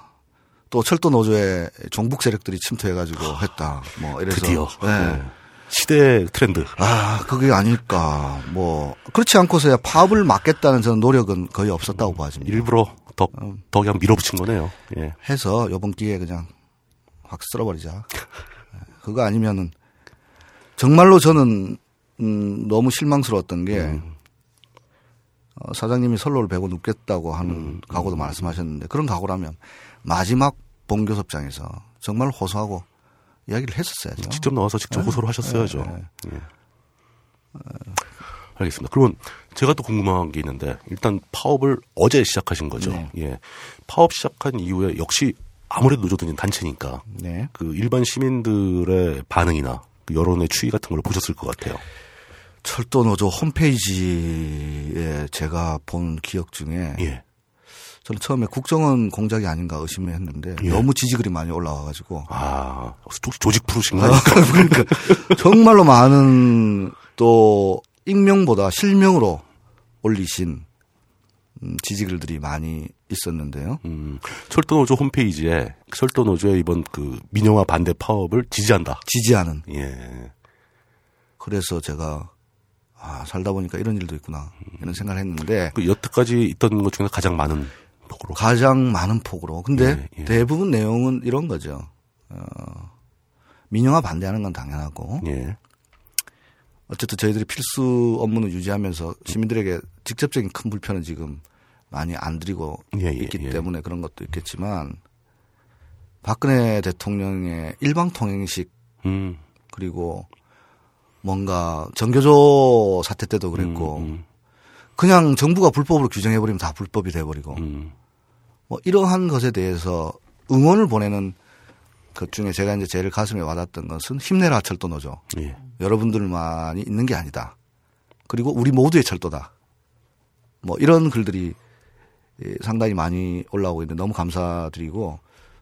또 철도 노조에 종북 세력들이 침투해가지고 했다. 뭐 이래서 드디어. 네. 시대 트렌드. 아, 그게 아닐까. 뭐, 그렇지 않고서야 파업을 막겠다는 저는 노력은 거의 없었다고 봐집니다. 일부러 더, 음. 더 그냥 밀어붙인 거네요. 예. 해서 요번 기회에 그냥 확 쓸어버리자. 그거 아니면은 정말로 저는 음, 너무 실망스러웠던 게 음. 어, 사장님이 선로를 베고 눕겠다고 하는 음. 각오도 말씀하셨는데 그런 각오라면 마지막 본교섭장에서 정말 호소하고 이야기를 했었어야죠. 직접 나와서 직접 네. 호소를 하셨어야죠. 네. 네. 알겠습니다. 그러면 제가 또 궁금한 게 있는데 일단 파업을 어제 시작하신 거죠. 네. 예. 파업 시작한 이후에 역시 아무래도 노조든 단체니까 네. 그 일반 시민들의 반응이나 그 여론의 추이 같은 걸 보셨을 것 같아요. 철도 노조 홈페이지에 제가 본 기억 중에 예. 저는 처음에 국정원 공작이 아닌가 의심했는데 예. 너무 지지글이 많이 올라와가지고 아 조직 프로신가요? 그러니까 정말로 많은 또 익명보다 실명으로 올리신 음, 지지글들이 많이 있었는데요. 음, 철도노조 홈페이지에 철도노조의 이번 그 민영화 반대 파업을 지지한다. 지지하는. 예. 그래서 제가 아 살다 보니까 이런 일도 있구나 이런 생각을 했는데 그 여태까지 있던 것 중에 가장 많은 폭으로. 가장 많은 폭으로. 근데 예, 예. 대부분 내용은 이런 거죠. 어, 민영화 반대하는 건 당연하고. 예. 어쨌든 저희들이 필수 업무는 유지하면서 시민들에게 직접적인 큰 불편은 지금 많이 안 드리고 예, 예, 있기 예. 때문에 그런 것도 있겠지만 박근혜 대통령의 일방통행식 음. 그리고 뭔가 정교조 사태 때도 그랬고 음, 음. 그냥 정부가 불법으로 규정해버리면 다 불법이 돼버리고 음. 뭐 이러한 것에 대해서 응원을 보내는 것 중에 제가 이제 제일 가슴에 와닿았던 것은 힘내라 철도 노조. 예. 여러분들만이 있는 게 아니다. 그리고 우리 모두의 철도다. 뭐 이런 글들이 상당히 많이 올라오고 있는데 너무 감사드리고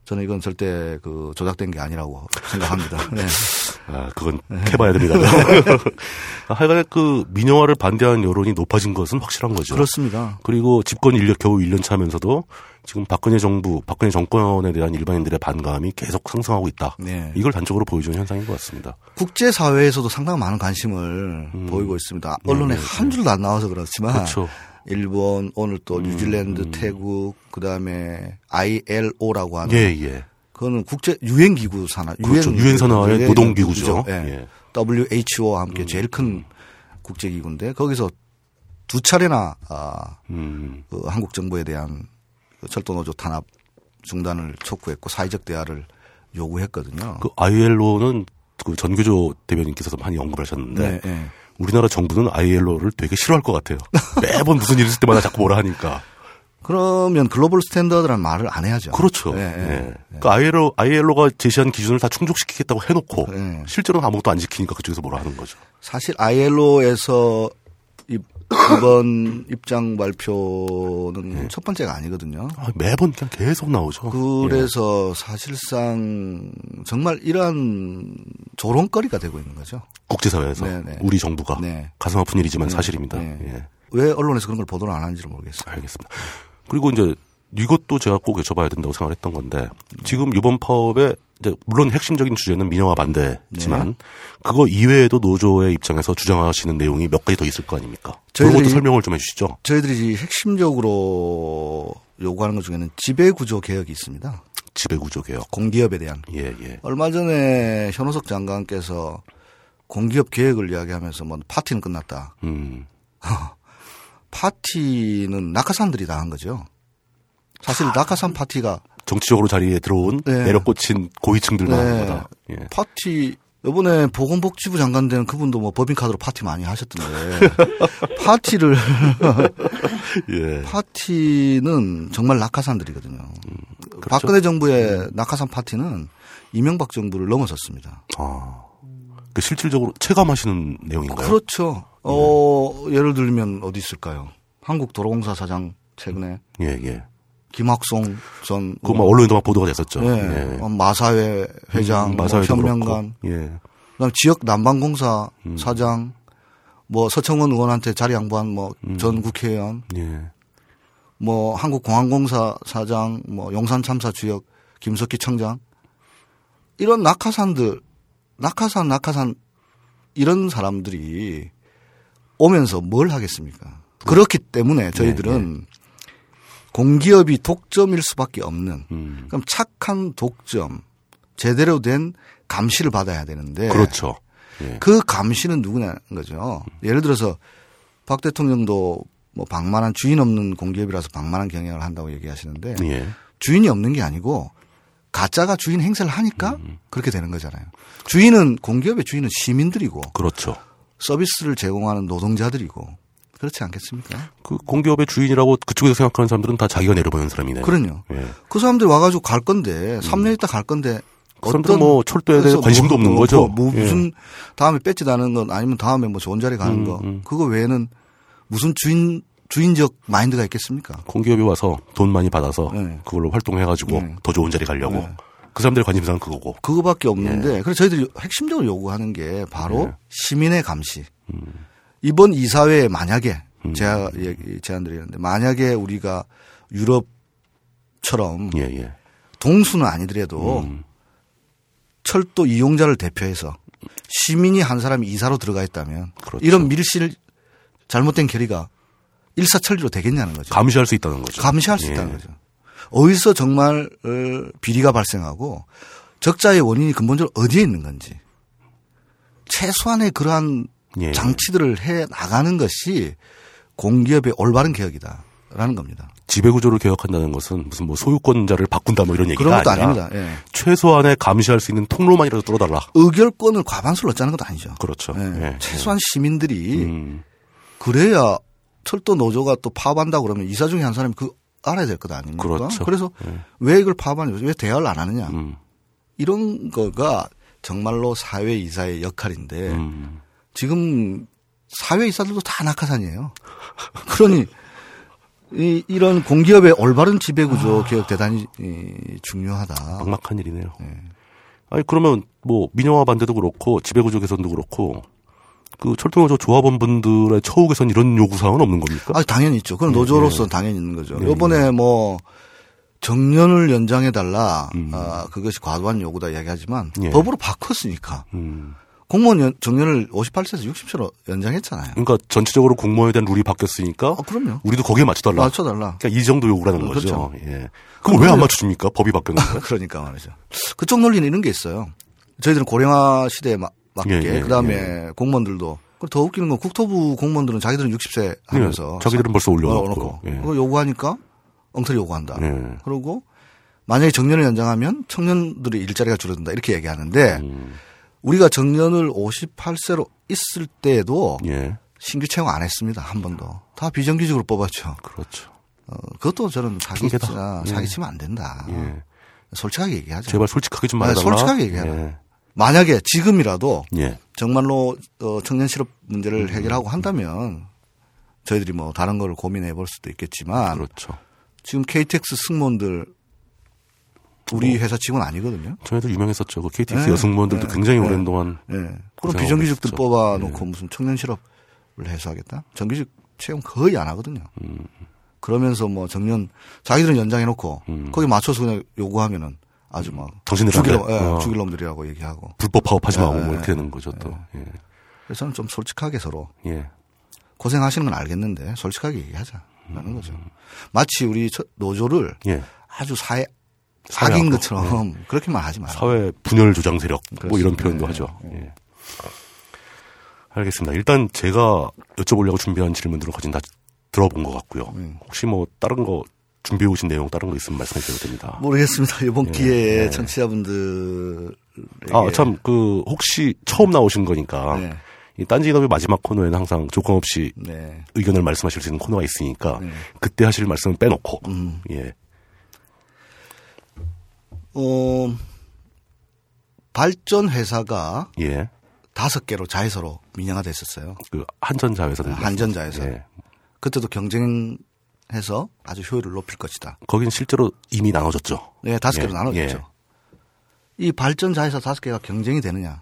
저는 이건 절대 그 조작된 게 아니라고 생각합니다. 네. 아, 그건 캐봐야 됩니다. 하여간에 그 민영화를 반대하는 여론이 높아진 것은 확실한 거죠. 그렇습니다. 그리고 집권 1년 겨우 1년 차면서도 지금 박근혜 정부, 박근혜 정권에 대한 일반인들의 반감이 계속 상승하고 있다. 네. 이걸 단적으로 보여주는 현상인 것 같습니다. 국제사회에서도 상당히 많은 관심을 음. 보이고 있습니다. 언론에 네, 네, 한 줄도 안 나와서 그렇지만. 그렇죠. 일본, 오늘 또 음, 뉴질랜드, 음. 태국, 그 다음에 ILO라고 하는. 예, 예. 그거는 국제 유엔 기구 산하. 그렇죠. 유엔 산하의 노동 기구죠. 예. 예. WHO와 함께 음. 제일 큰 국제 기구인데 거기서 두 차례나 아, 음. 그 한국 정부에 대한 그 철도 노조 탄압 중단을 촉구했고 사회적 대화를 요구했거든요. 그 ILO는 그 전교조 대변인께서도 많이 언급하셨는데 네, 네. 우리나라 정부는 ILO를 되게 싫어할 것 같아요. 매번 무슨 일 있을 때마다 자꾸 뭐라 하니까. 그러면 글로벌 스탠더드라는 말을 안 해야죠. 그렇죠. 네, 네. 네. 그러니까 ILO, ILO가 제시한 기준을 다 충족시키겠다고 해놓고 네. 실제로는 아무것도 안 지키니까 그쪽에서 뭐라 하는 거죠. 사실 ILO에서 이번 입장 발표는 네. 첫 번째가 아니거든요. 아, 매번 그냥 계속 나오죠. 그래서 예. 사실상 정말 이러한 조롱거리가 되고 있는 거죠. 국제사회에서 네네. 네. 우리 정부가 네. 가슴 아픈 일이지만 네. 사실입니다. 네. 예. 왜 언론에서 그런 걸 보도를 안 하는지를 모르겠어요. 알겠습니다. 그리고 이제 이것도 제가 꼭 여쭤봐야 된다고 생각했던 건데 지금 이번 파업에 이제 물론 핵심적인 주제는 민영화 반대지만 네. 그거 이외에도 노조의 입장에서 주장하시는 내용이 몇 가지 더 있을 거 아닙니까? 저희들이 것도 설명을 좀 해주시죠. 저희들이 핵심적으로 요구하는 것 중에는 지배 구조 개혁이 있습니다. 지배 구조 개혁. 공기업에 대한. 예, 예. 얼마 전에 현호석 장관께서 공기업 개혁을 이야기하면서 뭐 파티는 끝났다. 음. 파티는 낙하산들이 다 한 거죠. 사실 낙하산 파티가 정치적으로 자리에 들어온 네. 내려 꽂힌 고위층들만 네. 하는 거다. 예. 파티 이번에 보건복지부 장관 된 그분도 뭐 법인카드로 파티 많이 하셨던데 파티를 예. 파티는 정말 낙하산들이거든요. 음, 그렇죠? 박근혜 정부의 음. 낙하산 파티는 이명박 정부를 넘어섰습니다. 아, 그 실질적으로 체감하시는 내용인가요? 그렇죠. 어, 예. 예를 들면 어디 있을까요? 한국도로공사 사장 최근에 예, 예. 김학송 전. 그, 뭐, 언론에도 막 보도가 됐었죠. 네. 예. 어, 마사회 회장, 음, 마사회 뭐 현명관. 예. 그다음 지역 난방공사 음. 사장, 뭐 서청원 의원한테 자리 양보한 뭐전 음. 국회의원. 예. 뭐 한국공항공사 사장, 뭐 용산 참사 주역 김석기 청장. 이런 낙하산들, 낙하산, 낙하산 이런 사람들이 오면서 뭘 하겠습니까? 그렇기 때문에 저희들은 네, 네. 공기업이 독점일 수밖에 없는 음. 그럼 착한 독점 제대로 된 감시를 받아야 되는데 그렇죠. 예. 그 감시는 누구냐는 거죠. 예를 들어서 박 대통령도 뭐 방만한 주인 없는 공기업이라서 방만한 경영을 한다고 얘기하시는데 예. 주인이 없는 게 아니고 가짜가 주인 행세를 하니까 음. 그렇게 되는 거잖아요. 주인은 공기업의 주인은 시민들이고 그렇죠. 서비스를 제공하는 노동자들이고 그렇지 않겠습니까? 그 공기업의 주인이라고 그쪽에서 생각하는 사람들은 다 자기가 내려보는 사람이네. 그럼요. 예. 그 사람들 와가지고 갈 건데 3년 있다 갈 건데 그 어떤 뭐 철도에 대해 관심도 뭐, 없는 뭐, 거죠. 뭐, 예. 무슨 예. 다음에 뺏지다는 건 아니면 다음에 뭐 좋은 자리 가는 음, 거 음. 그거 외에는 무슨 주인 주인적 마인드가 있겠습니까? 공기업이 와서 돈 많이 받아서 네. 그걸로 활동해가지고 네. 더 좋은 자리 가려고 네. 그 사람들의 관심사는 그거고. 그거밖에 없는데 예. 그래서 저희들이 핵심적으로 요구하는 게 바로 예. 시민의 감시. 음. 이번 이사회에 만약에 음. 제가 제안드리는데 만약에 우리가 유럽처럼 예, 예. 동수는 아니더라도 음. 철도 이용자를 대표해서 시민이 한 사람이 이사로 들어가 있다면 그렇죠. 이런 밀실 잘못된 결의가 일사천리로 되겠냐는 거죠. 감시할 수 있다는 거죠. 감시할 수 예. 있다는 거죠. 어디서 정말 어, 비리가 발생하고 적자의 원인이 근본적으로 어디에 있는 건지 최소한의 그러한 예. 장치들을 해 나가는 것이 공기업의 올바른 개혁이다 라는 겁니다. 지배구조를 개혁한다는 것은 무슨 뭐 소유권자를 바꾼다 뭐 이런 얘기가 그런 것도 아니라 아닙니다. 예. 최소한의 감시할 수 있는 통로만이라도 뚫어달라. 의결권을 과반수를 얻자는 것도 아니죠. 그렇죠. 예. 예. 최소한 시민들이 음. 그래야 철도 노조가 또 파업한다 그러면 이사 중에 한 사람이 그 알아야 될 것 아닙니까? 그렇죠. 그래서 예. 왜 이걸 파업하냐, 왜 대화를 안 하느냐. 음. 이런 거가 정말로 사회 이사의 역할인데 음. 지금 사회 이사들도 다 낙하산이에요. 그러니 이, 이런 공기업의 올바른 지배구조 아. 개혁 대단히 이, 중요하다. 막막한 일이네요. 네. 아니 그러면 뭐 민영화 반대도 그렇고 지배구조 개선도 그렇고 그 철도노조 조합원 분들의 처우 개선 이런 요구 사항은 없는 겁니까? 아 당연히 있죠. 그건 네, 노조로서 는 네. 당연히 있는 거죠. 네, 이번에 네. 뭐 정년을 연장해 달라. 음. 아, 그것이 과도한 요구다 이야기하지만 예. 법으로 바꿨으니까. 음. 공무원 연, 정년을 58세에서 60세로 연장했잖아요. 그러니까 전체적으로 공무원에 대한 룰이 바뀌었으니까. 아, 그럼요. 우리도 거기에 맞춰달라. 맞춰달라. 그러니까 이 정도 요구라는 어, 거죠. 그렇죠. 예. 그럼 왜 안 맞춰줍니까? 법이 바뀌었는데. 그러니까 말이죠. 그쪽 논리는 이런 게 있어요. 저희들은 고령화 시대에 마, 맞게 예, 예, 그다음에 예. 공무원들도 더 웃기는 건 국토부 공무원들은 자기들은 60세 하면서 예, 자기들은 벌써 올려놓고 예. 그거 요구하니까 엉터리 요구한다. 예. 그리고 만약에 정년을 연장하면 청년들의 일자리가 줄어든다 이렇게 얘기하는데 음. 우리가 정년을 58세로 있을 때에도 예. 신규 채용 안 했습니다 한 번도 다 비정규직으로 뽑았죠. 그렇죠. 어, 그것도 저는 사기치나 예. 사기치면 안 된다. 예. 솔직하게 얘기하죠. 제발 솔직하게 좀 말해달라. 네, 솔직하게 얘기하라. 예. 만약에 지금이라도 예. 정말로 어, 청년 실업 문제를 음. 해결하고 한다면 저희들이 뭐 다른 걸 고민해 볼 수도 있겠지만 그렇죠. 지금 KTX 승무원들 우리 뭐, 회사 직원 아니거든요. 저희도 유명했었죠. 그 KTX 네. 여승무원들도 네. 굉장히 네. 오랜 동안. 네. 그럼 비정규직들 뽑아놓고 네. 무슨 청년 실업을 해서 하겠다? 정규직 채용 거의 안 하거든요. 음. 그러면서 뭐 정년 자기들은 연장해놓고 음. 거기 맞춰서 그냥 요구하면은 아주 막 당신들 죽일, 예, 어. 죽일 놈들이라고 얘기하고 불법 파업하지 마고 예, 뭐 이렇게 되는 거죠 또. 예. 그래서 저는 좀 솔직하게 서로 예. 고생하시는 건 알겠는데 솔직하게 얘기하자라는 음. 거죠. 마치 우리 노조를 예. 아주 사회 사기인 것처럼 네. 그렇게만 하지 마요. 사회 분열 조장 세력 그렇습니다. 뭐 이런 표현도 네. 하죠. 예. 알겠습니다. 일단 제가 여쭤보려고 준비한 질문들은 거진 다 들어본 것 같고요. 음. 혹시 뭐 다른 거 준비해 오신 내용 다른 거 있으면 말씀해 주셔도 됩니다. 모르겠습니다. 이번 예. 기회에 예. 청취자분들 아 참 그 혹시 처음 나오신 거니까 네. 이 딴지 인터뷰 마지막 코너에는 항상 조건 없이 네. 의견을 말씀하실 수 있는 코너가 있으니까 네. 그때 하실 말씀은 빼놓고 음. 예 어, 발전 회사가 예. 다섯 개로 자회사로 민영화 됐었어요. 그 한전 자회사 네, 한전 자회사. 예. 그때도 경쟁해서 아주 효율을 높일 것이다. 거긴 실제로 이미 나눠졌죠. 네, 다섯 개로 예. 나눠졌죠. 예. 이 발전 자회사 다섯 개가 경쟁이 되느냐?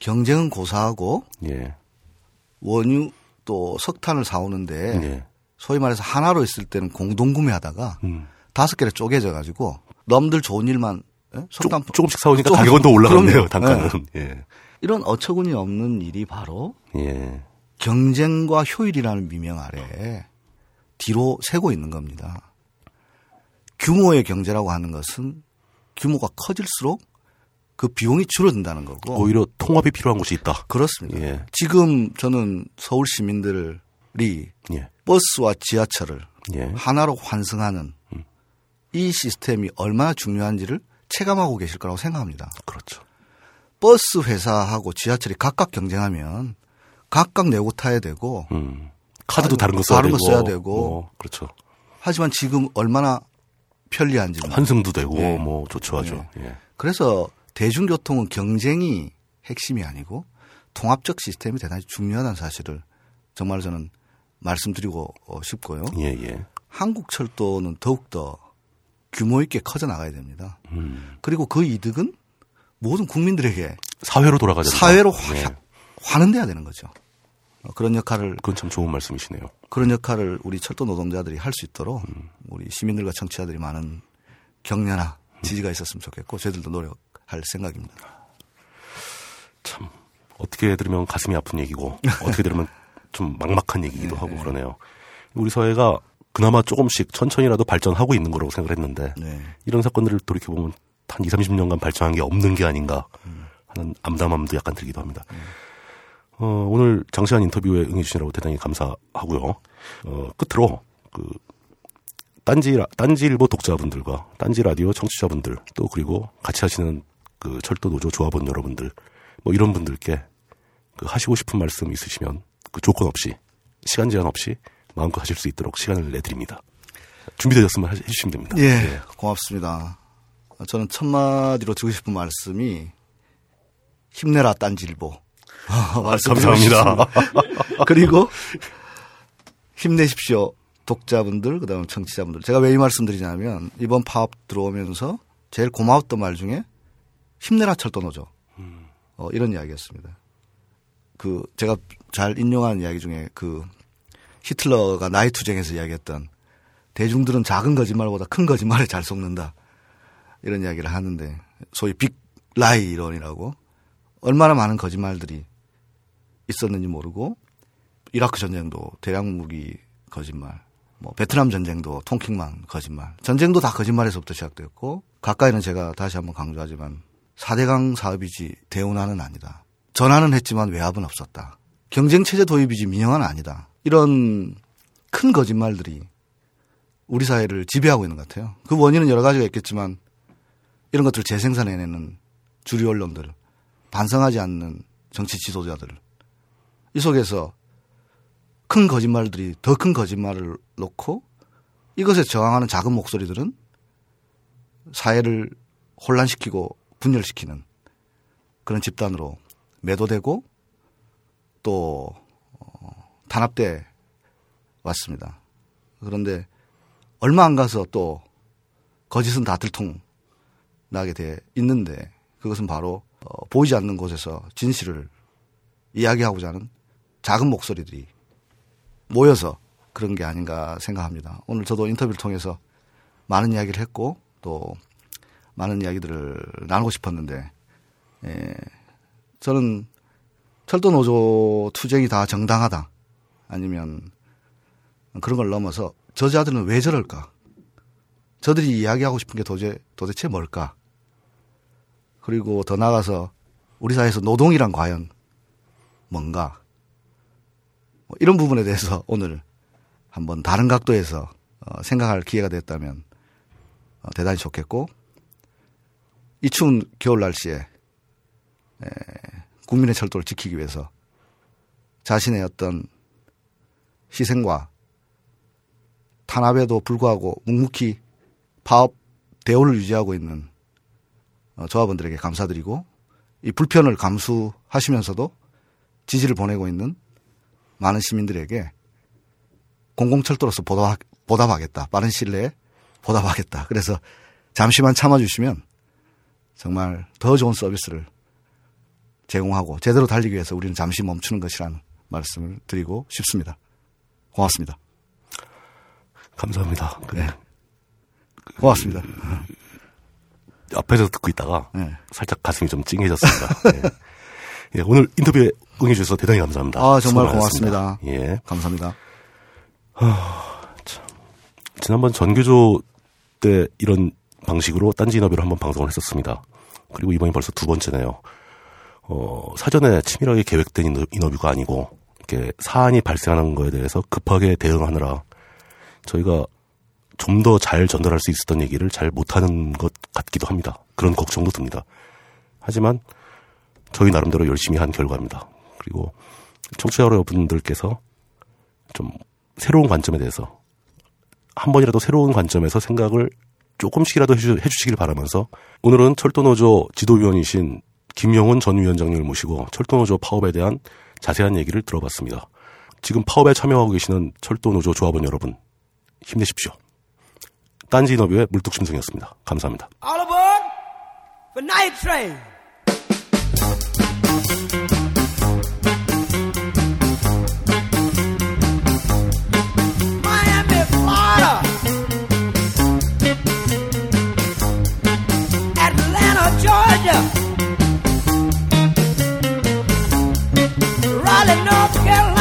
경쟁은 고사하고 예. 원유 또 석탄을 사오는데 예. 소위 말해서 하나로 있을 때는 공동 구매하다가 음. 다섯 개를 쪼개져 가지고 남들 좋은 일만 예? 석탄 조, 금씩 사오니까 가격은 더 올라갔네요. 단가는. 예. 예. 이런 어처구니 없는 일이 바로 예. 경쟁과 효율이라는 미명 아래 뒤로 새고 있는 겁니다. 규모의 경제라고 하는 것은 규모가 커질수록 그 비용이 줄어든다는 거고 오히려 통합이 필요한 곳이 있다. 그렇습니다. 예. 지금 저는 서울 시민들이 예. 버스와 지하철을 예. 하나로 환승하는 음. 이 시스템이 얼마나 중요한지를 체감하고 계실 거라고 생각합니다. 그렇죠. 버스 회사하고 지하철이 각각 경쟁하면 각각 내고 타야 되고 음. 카드도 다른 거 써야 다른 되고, 거 써야 되고 어, 그렇죠. 하지만 지금 얼마나 편리한지 환승도 되고 네. 뭐 좋죠, 네. 예. 그래서 대중교통은 경쟁이 핵심이 아니고 통합적 시스템이 대단히 중요하다는 사실을 정말 저는 말씀드리고 싶고요. 예, 예. 한국 철도는 더욱더 규모 있게 커져 나가야 됩니다. 음. 그리고 그 이득은 모든 국민들에게 사회로 돌아가죠. 사회로 화, 네. 환원돼야 되는 거죠. 어, 그런 역할을 그건 참 좋은 말씀이시네요. 그런 역할을 우리 철도 노동자들이 할 수 있도록 음. 우리 시민들과 청취자들이 많은 격려나 음. 지지가 있었으면 좋겠고 저희들도 노력할 생각입니다. 참 어떻게 들으면 가슴이 아픈 얘기고 어떻게 들으면 좀 막막한 얘기기도 네, 하고 네. 그러네요. 우리 사회가 그나마 조금씩 천천히라도 발전하고 있는 거라고 생각을 했는데 네. 이런 사건들을 돌이켜 보면 한 20, 30년간 발전한 게 없는 게 아닌가 하는 암담함도 약간 들기도 합니다. 어, 오늘 장시간 인터뷰에 응해주시라고 대단히 감사하고요. 어, 끝으로 그 딴지 딴지일보 독자분들과 딴지 라디오 청취자분들 또 그리고 같이 하시는 그 철도 노조 조합원 여러분들 뭐 이런 분들께 그 하시고 싶은 말씀 있으시면 그 조건 없이 시간 제한 없이 마음껏 하실 수 있도록 시간을 내드립니다. 준비되셨으면 해주시면 됩니다. 예, 네. 고맙습니다. 저는 첫 마디로 드리고 싶은 말씀이 힘내라 딴지일보. 아, 감사합니다. 그리고 힘내십시오. 독자분들, 그 다음에 청취자분들. 제가 왜 이 말씀 드리냐면, 이번 파업 들어오면서 제일 고마웠던 말 중에 힘내라 철도노조. 어, 이런 이야기였습니다. 그, 제가 잘 인용한 이야기 중에 그 히틀러가 나이 투쟁에서 이야기했던 대중들은 작은 거짓말보다 큰 거짓말에 잘 속는다. 이런 이야기를 하는데 소위 빅 라이 이론이라고 얼마나 많은 거짓말들이 있었는지 모르고 이라크 전쟁도 대량 무기 거짓말, 뭐 베트남 전쟁도 통킹만 거짓말, 전쟁도 다 거짓말에서부터 시작되었고 가까이는 제가 다시 한번 강조하지만 4대강 사업이지 대운하는 아니다. 전화는 했지만 외압은 없었다. 경쟁 체제 도입이지 민영화는 아니다. 이런 큰 거짓말들이 우리 사회를 지배하고 있는 것 같아요. 그 원인은 여러 가지가 있겠지만 이런 것들을 재생산해내는 주류 언론들, 반성하지 않는 정치 지도자들, 이 속에서 큰 거짓말들이 더 큰 거짓말을 놓고 이것에 저항하는 작은 목소리들은 사회를 혼란시키고 분열시키는 그런 집단으로 매도되고 또 어, 탄압돼 왔습니다. 그런데 얼마 안 가서 또 거짓은 다 들통 나게 돼 있는데 그것은 바로 어, 보이지 않는 곳에서 진실을 이야기하고자 하는 작은 목소리들이 모여서 그런 게 아닌가 생각합니다. 오늘 저도 인터뷰를 통해서 많은 이야기를 했고 또 많은 이야기들을 나누고 싶었는데 예, 저는 철도 노조 투쟁이 다 정당하다 아니면 그런 걸 넘어서 저자들은 왜 저럴까? 저들이 이야기하고 싶은 게 도대, 도대체 뭘까? 그리고 더 나아가서 우리 사회에서 노동이란 과연 뭔가? 뭐 이런 부분에 대해서 오늘 한번 다른 각도에서 어, 생각할 기회가 됐다면 어, 대단히 좋겠고 이 추운 겨울 날씨에 국민의 철도를 지키기 위해서 자신의 어떤 희생과 탄압에도 불구하고 묵묵히 파업 대우를 유지하고 있는 어, 조합원들에게 감사드리고 이 불편을 감수하시면서도 지지를 보내고 있는 많은 시민들에게 공공철도로서 보답, 보답하 겠다. 빠른 시일 내에 보답하겠다. 그래서 잠시만 참아주시면 정말 더 좋은 서비스를 제공하고 제대로 달리기 위해서 우리는 잠시 멈추는 것이라는 말씀을 드리고 싶습니다. 고맙습니다. 감사합니다. 네. 고맙습니다. 그, 앞에서 듣고 있다가 네. 살짝 가슴이 좀 찡해졌습니다. 네. 예, 오늘 인터뷰에 응해주셔서 대단히 감사합니다. 아, 정말 고맙습니다. 예. 감사합니다. 하, 참. 지난번 전교조 때 이런 방식으로 딴지 인터뷰를 한번 방송을 했었습니다. 그리고 이번이 벌써 두 번째네요. 어, 사전에 치밀하게 계획된 인터뷰가 아니고, 이렇게 사안이 발생하는 거에 대해서 급하게 대응하느라 저희가 좀 더 잘 전달할 수 있었던 얘기를 잘 못하는 것 같기도 합니다. 그런 걱정도 듭니다. 하지만 저희 나름대로 열심히 한 결과입니다. 그리고 청취자 여러분들께서 좀 새로운 관점에 대해서 한 번이라도 새로운 관점에서 생각을 조금씩이라도 해주, 시길 바라면서 오늘은 철도노조 지도위원이신 김영훈 전 위원장님을 모시고 철도노조 파업에 대한 자세한 얘기를 들어봤습니다. 지금 파업에 참여하고 계시는 철도노조 조합원 여러분 힘내십시오. 딴지 인터뷰의 물뚝심성이었습니다. 감사합니다. Aboard for night train. Charlotte, North Carolina.